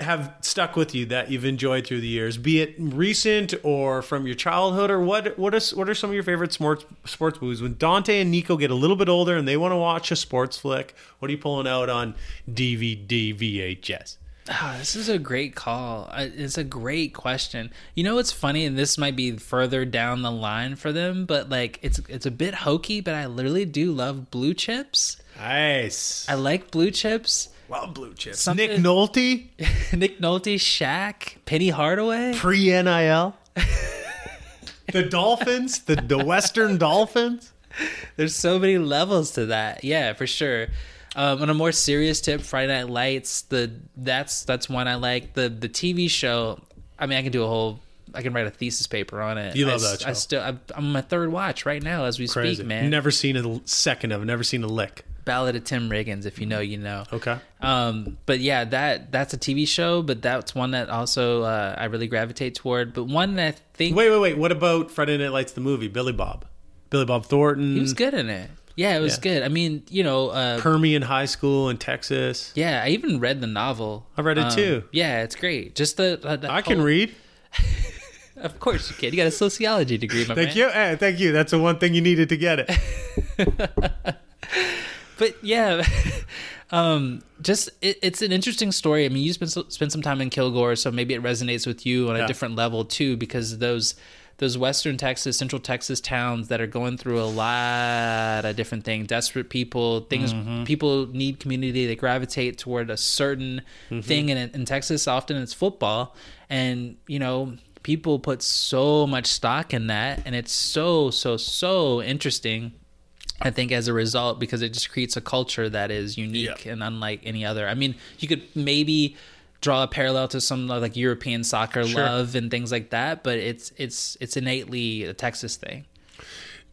have stuck with you that you've enjoyed through the years, be it recent or from your childhood, or what? What is what are some of your favorite sports sports movies? When Dante and Nico get a little bit older and they want to watch a sports flick, what are you pulling out on DVD, VHS? Oh, this is a great call. It's a great question. You know what's funny, and this might be further down the line for them, but like it's it's a bit hokey, but I literally do love blue chips. Nice. I like blue chips. Love blue chips. Something, Nick Nolte, Nick Nolte, Shaq, Penny Hardaway, pre NIL. the Dolphins, the the Western Dolphins. There's so many levels to that. Yeah, for sure. Um, on a more serious tip, Friday Night Lights, the that's that's one I like. The the TV show. I mean, I can do a whole. I can write a thesis paper on it. You love I, that show. I still. I, am on my third watch right now as we Crazy. speak, man. Never seen a second of. it. Never seen a lick. Ballad of Tim Riggins. If you know, you know. Okay. Um, but yeah, that that's a TV show, but that's one that also uh, I really gravitate toward. But one that I think. Wait, wait, wait. What about Friday Night Lights, the movie? Billy Bob. Billy Bob Thornton. He was good in it. Yeah, it was yeah. good. I mean, you know, uh, Permian High School in Texas. Yeah, I even read the novel. I read it um, too. Yeah, it's great. Just the, the I whole... can read. of course you can. You got a sociology degree, my thank man. you. Hey, thank you. That's the one thing you needed to get it. but yeah, um, just it, it's an interesting story. I mean, you spent spent some time in Kilgore, so maybe it resonates with you on yeah. a different level too, because those those western Texas, central Texas towns that are going through a lot of different things, desperate people, things mm-hmm. people need community, they gravitate toward a certain mm-hmm. thing and in Texas often it's football and you know people put so much stock in that and it's so so so interesting I think as a result because it just creates a culture that is unique yeah. and unlike any other. I mean, you could maybe draw a parallel to some like European soccer sure. love and things like that, but it's it's it's innately a Texas thing.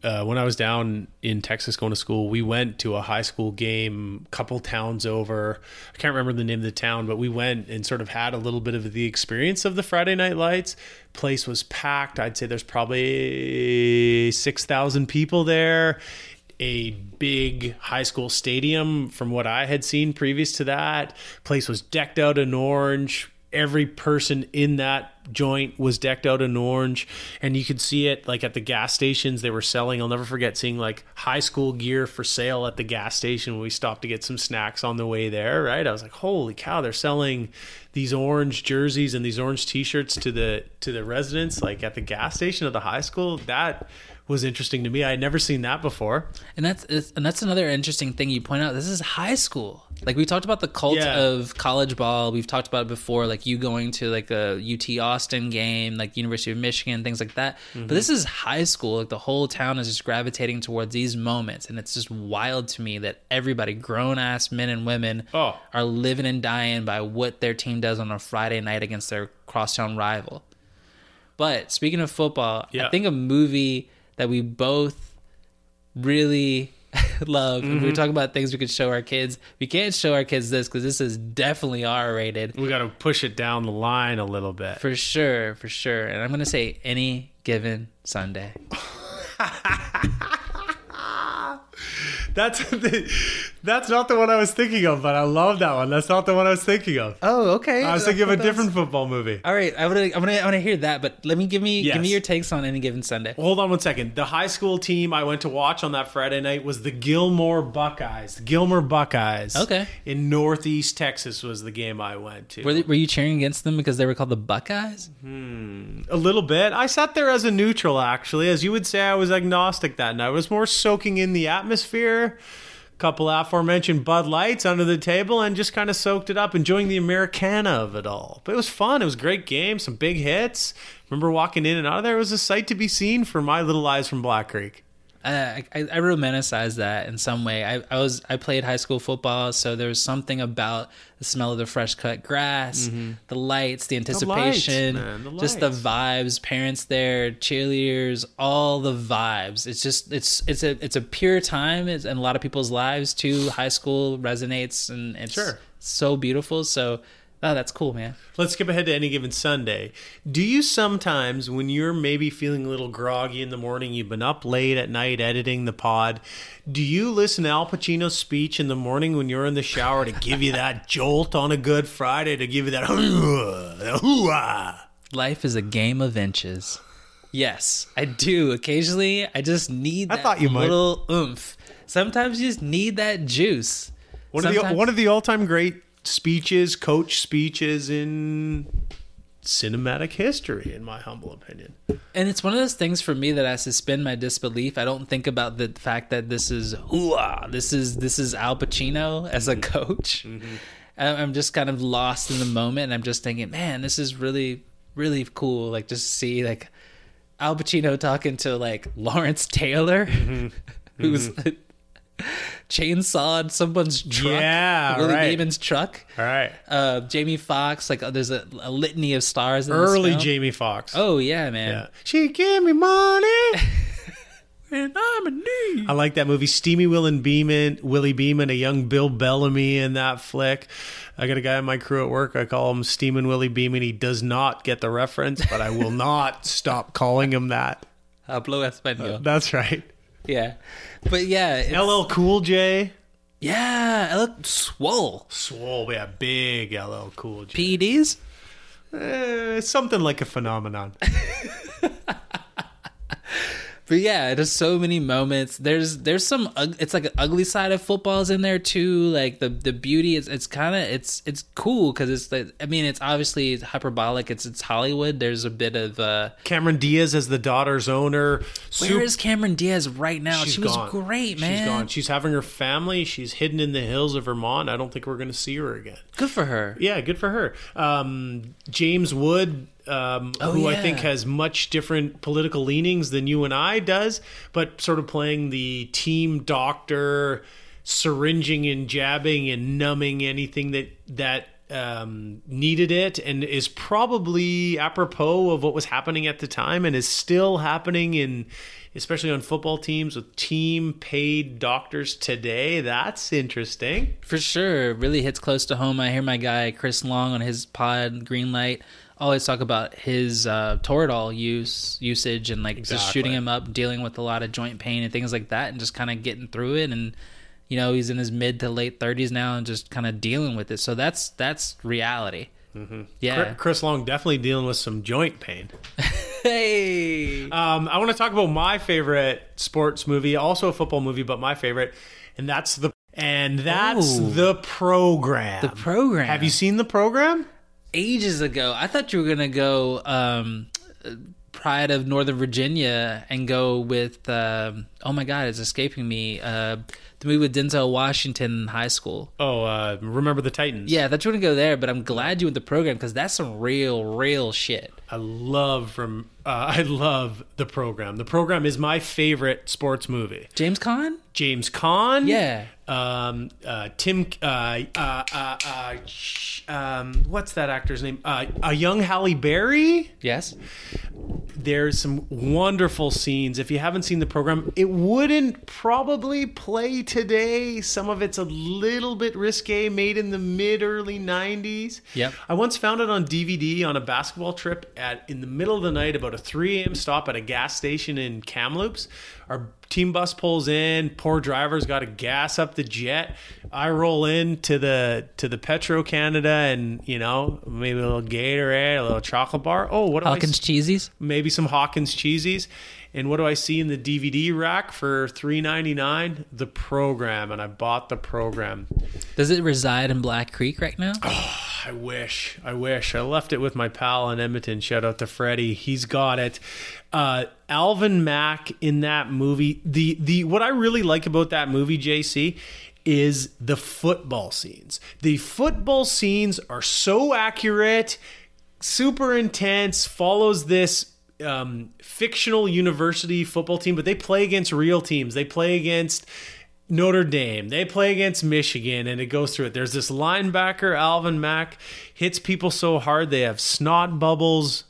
uh, when I was down in Texas going to school, we went to a high school game, couple towns over. I can't remember the name of the town, but we went and sort of had a little bit of the experience of the Friday Night Lights. Place was packed. I'd say there's probably six thousand people there. A big high school stadium, from what I had seen previous to that. Place was decked out in orange. Every person in that joint was decked out in orange. And you could see it like at the gas stations they were selling. I'll never forget seeing like high school gear for sale at the gas station when we stopped to get some snacks on the way there right? I was like holy cow they're selling these orange jerseys and these orange t-shirts to the to the residents like at the gas station of the high school? That was interesting to me. I had never seen that before. And that's and that's another interesting thing you point out. This is high school. Like we talked about the cult yeah. of college ball. We've talked about it before. Like you going to like a UT Austin game, like University of Michigan, things like that. Mm-hmm. But this is high school. Like the whole town is just gravitating towards these moments, and it's just wild to me that everybody, grown ass men and women, oh. are living and dying by what their team does on a Friday night against their crosstown rival. But speaking of football, yeah. I think a movie that we both really love. Mm-hmm. we are talking about things we could show our kids. We can't show our kids this because this is definitely R rated. We got to push it down the line a little bit. For sure, for sure. And I'm going to say any given Sunday. That's the, that's not the one I was thinking of, but I love that one. That's not the one I was thinking of. Oh, okay. I was thinking of a different football movie. All right, I want to I want to I want to hear that, but let me give me yes. give me your takes on any given Sunday. Hold on one second. The high school team I went to watch on that Friday night was the Gilmer Buckeyes. The Gilmer Buckeyes. Okay. In Northeast Texas was the game I went to. Were, they, were you cheering against them because they were called the Buckeyes? Hmm. A little bit. I sat there as a neutral actually, as you would say I was agnostic that night. I was more soaking in the atmosphere couple aforementioned Bud Lights under the table and just kind of soaked it up, enjoying the Americana of it all. But it was fun. It was a great game, some big hits. Remember walking in and out of there? It was a sight to be seen for my little eyes from Black Creek. I, I, I romanticize that in some way. I, I was I played high school football, so there was something about the smell of the fresh cut grass, mm-hmm. the lights, the anticipation, the lights, the just the vibes. Parents there, cheerleaders, all the vibes. It's just it's it's a it's a pure time in a lot of people's lives too. High school resonates and it's sure. so beautiful. So Oh, that's cool, man. Let's skip ahead to any given Sunday. Do you sometimes, when you're maybe feeling a little groggy in the morning, you've been up late at night editing the pod, do you listen to Al Pacino's speech in the morning when you're in the shower to give you that jolt on a Good Friday, to give you that hoo-ah? Life is a game of inches. Yes, I do. Occasionally, I just need I thought you little might. oomph. Sometimes you just need that juice. One of the one of the all time great speeches, coach speeches in cinematic history, in my humble opinion. And it's one of those things for me that I suspend my disbelief. I don't think about the fact that this is hooah, this is this is Al Pacino as a mm-hmm. coach. Mm-hmm. I'm just kind of lost in the moment, and I'm just thinking, man, this is really really cool. Like just see like Al Pacino talking to like Lawrence Taylor, mm-hmm. who's mm-hmm chainsawed someone's truck. Yeah, Willie right. Truck. All right. Uh, Jamie Foxx. like uh, there's a, a, litany of stars. Early Jamie Foxx. Oh yeah, man. Yeah. She gave me money. and I'm in need. I like that movie. Steamy Will and Beamen, Willie Beamen, a young Bill Bellamy in that flick. I got a guy in my crew at work. I call him Steamin' Willie Beamen. He does not get the reference, but I will not stop calling him that. Hablo español. Uh, that's right. Yeah. But yeah. LL Cool J. Yeah. LL Swole. Swole. Yeah. Big LL Cool J. PEDs? Eh, something like a phenomenon. but yeah, there's so many moments. There's there's some it's like an ugly side of footballs in there too. Like the the beauty is it's kind of it's it's cool because it's like I mean it's obviously hyperbolic. It's it's Hollywood. There's a bit of uh Cameron Diaz as the daughter's owner. Where is Cameron Diaz right now? She's she was gone. great, man. She's gone. She's having her family. She's hidden in the hills of Vermont. I don't think we're going to see her again. Good for her. Yeah, good for her. Um, James Wood um, oh, who yeah. I think has much different political leanings than you and I does, but sort of playing the team doctor, syringing and jabbing and numbing anything that that um, needed it and is probably apropos of what was happening at the time and is still happening in especially on football teams with team paid doctors today that's interesting For sure, really hits close to home. I hear my guy Chris Long on his pod Greenlight always talk about his uh, Toradol use usage and like just shooting him up, dealing with a lot of joint pain and things like that, and just kind of getting through it. And you know, he's in his mid to late thirties now, and just kind of dealing with it. So that's that's reality. Mm-hmm. Yeah. chris long definitely dealing with some joint pain Hey. Um, I want to talk about my favorite sports movie, also a football movie, but my favorite, and that's the and that's Oh. the program. The program. Have you seen the program? Ages ago. I thought you were gonna go um, Pride of Northern Virginia and go with um, oh my god, it's escaping me. Uh, the movie with Denzel Washington in high school. Oh, uh, remember the Titans? Yeah, that's thought you were gonna go there, but I'm glad you went the program because that's some real, real shit. I love from uh, I love the program. The program is my favorite sports movie. James Caan? James Caan. Yeah. Um. Uh. Tim. Uh. Uh. Uh. uh sh- um. What's that actor's name? Uh. A young Halle Berry. Yes. there's some wonderful scenes. If you haven't seen the program, it wouldn't probably play today. Some of it's a little bit risque, made in the mid early 90s. Yep. I once found it on DVD on a basketball trip at in the middle of the night, about a 3 a.m. stop at a gas station in Kamloops. Our team bus pulls in. Poor driver's got to gas up the jet. I roll in to the to the Petro Canada, and you know maybe a little Gatorade, a little chocolate bar. Oh, what do I Hawkins Cheezies. maybe some Hawkins Cheezies. And what do I see in the DVD rack for three ninety nine? The program, and I bought the program. Does it reside in Black Creek right now? I wish, I wish I left it with my pal in Edmonton. Shout out to Freddie, he's got it. Uh, Alvin Mack in that movie. The the what I really like about that movie, JC, is the football scenes. The football scenes are so accurate, super intense. Follows this um, fictional university football team, but they play against real teams. They play against Notre Dame. They play against Michigan, and it goes through it. There's this linebacker, Alvin Mack, hits people so hard they have snot bubbles.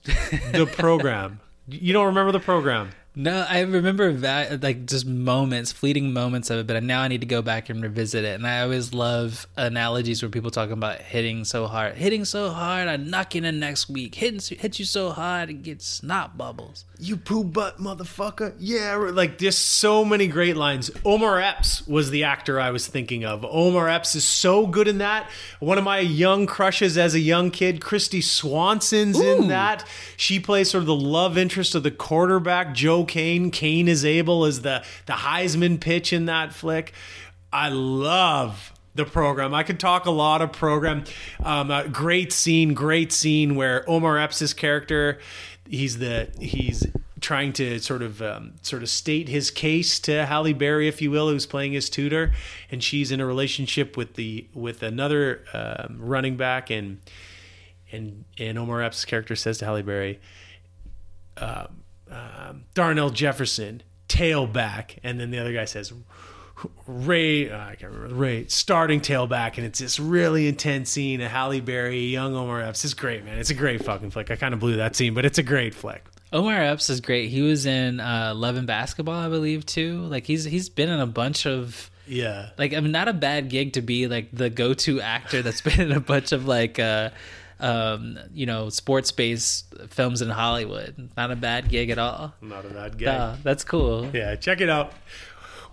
The program. You don't remember the program? No, I remember that like just moments, fleeting moments of it, but now I need to go back and revisit it. And I always love analogies where people talk about hitting so hard, hitting so hard, I knock you in next week, hitting hit you so hard, it gets snot bubbles. You poo butt motherfucker. Yeah, like just so many great lines. Omar Epps was the actor I was thinking of. Omar Epps is so good in that. One of my young crushes as a young kid, Kristy Swanson's in that. She plays sort of the love interest of the quarterback, Joe Kane. Kane is able as the the Heisman pitch in that flick. I love the program. I could talk a lot of program. Um, great scene, great scene where Omar Epps' character, he's the he's trying to sort of um, sort of state his case to Halle Berry, if you will, who's playing his tutor, and she's in a relationship with the with another um, running back, and and and Omar Epps' character says to Halle Berry, um, um, Darnell Jefferson, tailback, and then the other guy says. Ray, uh, I can't remember Ray, starting tailback, and it's this really intense scene of Halle Berry, young Omar Epps. It's great, man. It's a great fucking flick. I kind of blew that scene, but it's a great flick. Omar Epps is great. He was in uh, Love and Basketball, I believe, too. Like he's he's been in a bunch of Yeah, like I mean, not a bad gig to be like the go-to actor that's been in a bunch of like uh um you know sports-based films in Hollywood. Not a bad gig at all. not a bad gig. That's cool. Yeah, check it out.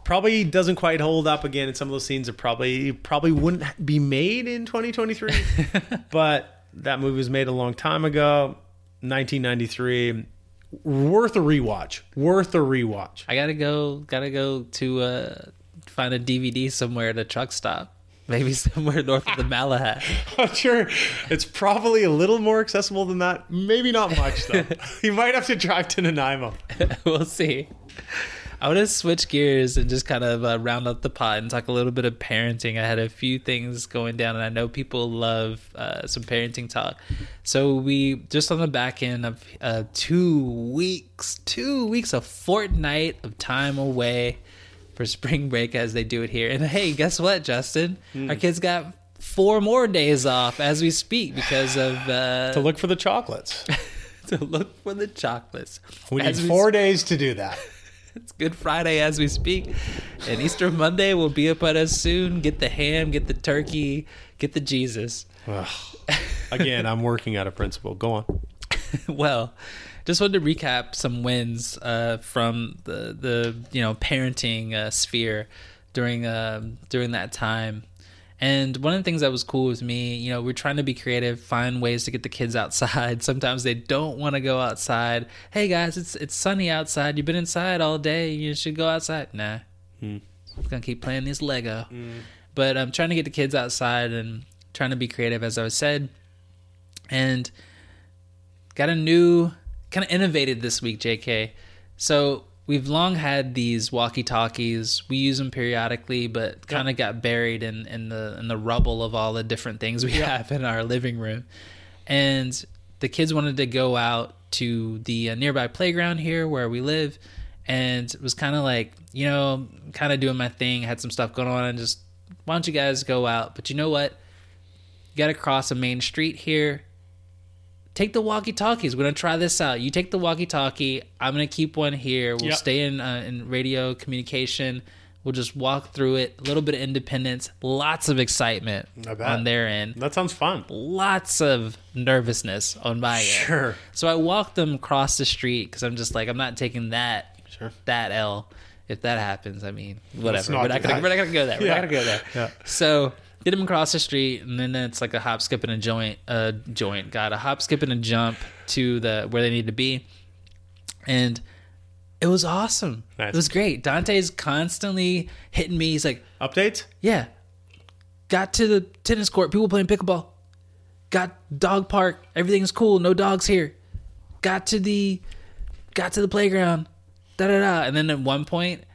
Probably doesn't quite hold up again, and some of those scenes are probably probably wouldn't be made in 2023. but that movie was made a long time ago, 1993. Worth a rewatch. Worth a rewatch. I gotta go. Gotta go to uh, find a DVD somewhere at a truck stop. Maybe somewhere north of the Malahat. I'm sure it's probably a little more accessible than that. Maybe not much though. you might have to drive to Nanaimo. we'll see. I want to switch gears and just kind of uh, round up the pot and talk a little bit of parenting. I had a few things going down, and I know people love uh, some parenting talk. So we just on the back end of uh, two weeks, two weeks, a fortnight of time away for spring break as they do it here. And hey, guess what, Justin? Our kids got four more days off as we speak because of uh, to look for the chocolates. to look for the chocolates. We need As four sp- days to do that. It's Good Friday as we speak, and Easter Monday will be up upon us soon. Get the ham, get the turkey, get the Jesus. Again, I'm working out of principle. Go on. well, just wanted to recap some wins uh, from the the you know parenting uh, sphere during um during that time. And one of the things that was cool with me, you know, we're trying to be creative, find ways to get the kids outside. Sometimes they don't want to go outside. Hey guys, it's it's sunny outside. You've been inside all day. You should go outside. Nah, I'm gonna keep playing this Lego. But I'm trying to get the kids outside and trying to be creative, as I said. And got a new kind of innovated this week, JK. So we've long had these walkie talkies. We use them periodically, but kind of got buried in, in the in the rubble of all the different things we have in our living room. And the kids wanted to go out to the uh, nearby playground here where we live, and it was kind of like you know, kind of doing my thing. Had some stuff going on, and just why don't you guys go out? But you know what? You got to cross a main street here take the walkie talkies. We're gonna try this out. You take the walkie talkie. I'm gonna keep one here. We'll Yep. stay in uh, in radio communication. We'll just walk through it. A little bit of independence. Lots of excitement on their end. That sounds fun. Lots of nervousness on my end. Sure. So I walked them across the street because I'm just like I'm not taking that Sure. that L. If that happens, I mean, whatever. We're not, gonna, we're not gonna go there. We're Yeah. not gonna go there. Yeah. So get them across the street, and then it's like a hop, skip, and a joint. A joint. Got a hop, skip, and a jump to the where they need to be, and it was awesome. Nice. It was great. Dante's constantly hitting me. He's like, Updates? "Yeah, got to the tennis court. People playing pickleball. Got dog park. Everything's cool. No dogs here. Got to the, got to the playground. Da da da. And then at one point,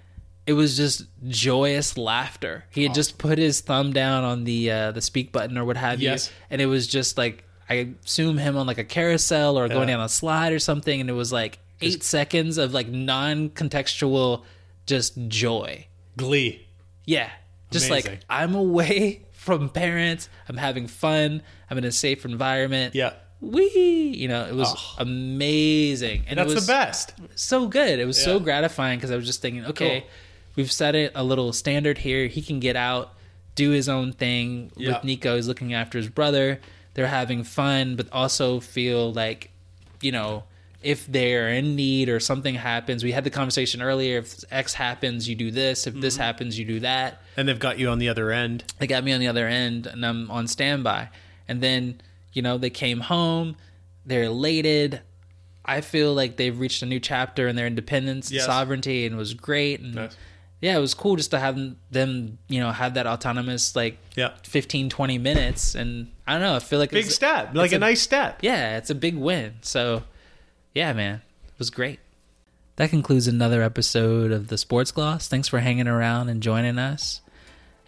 it was just joyous laughter. He had just put his thumb down on the uh, the speak button or what have Yes. you, and it was just like I assume him on like a carousel or going down a slide or something, and it was like eight seconds of like non-contextual just joy. Glee. Yeah. Just Amazing. like I'm away from parents. I'm having fun. I'm in a safe environment. Yeah. Wee! You know, it was amazing. And That's it was the best. so good. It was so gratifying because I was just thinking, okay, Cool. We've set it a little standard here. He can get out, do his own thing. Yeah. With Nico, he's looking after his brother. They're having fun, but also feel like, you know, if they're in need or something happens, we had the conversation earlier. If X happens, you do this. If Mm-hmm. this happens, you do that And they've got you on the other end. they got me on the other end and I'm on standby. And then, you know, they came home, they're elated. I feel like they've reached a new chapter in their independence and sovereignty and it was great. And Nice. Yeah, it was cool just to have them, you know, have that autonomous like Yeah. 15, 20 minutes. And I don't know, I feel like it's Big step. Like a, a- nice step. yeah, it's a big win. So, yeah, man, it was great. That concludes another episode of the Sports Gloss. Thanks for hanging around and joining us.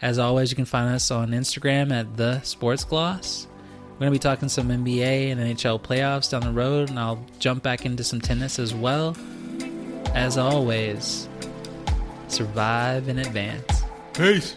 As always, you can find us on Instagram at the Sports Gloss. We're gonna be talking some NBA and NHL playoffs down the road, and I'll jump back into some tennis as well. As always, survive in advance. Peace.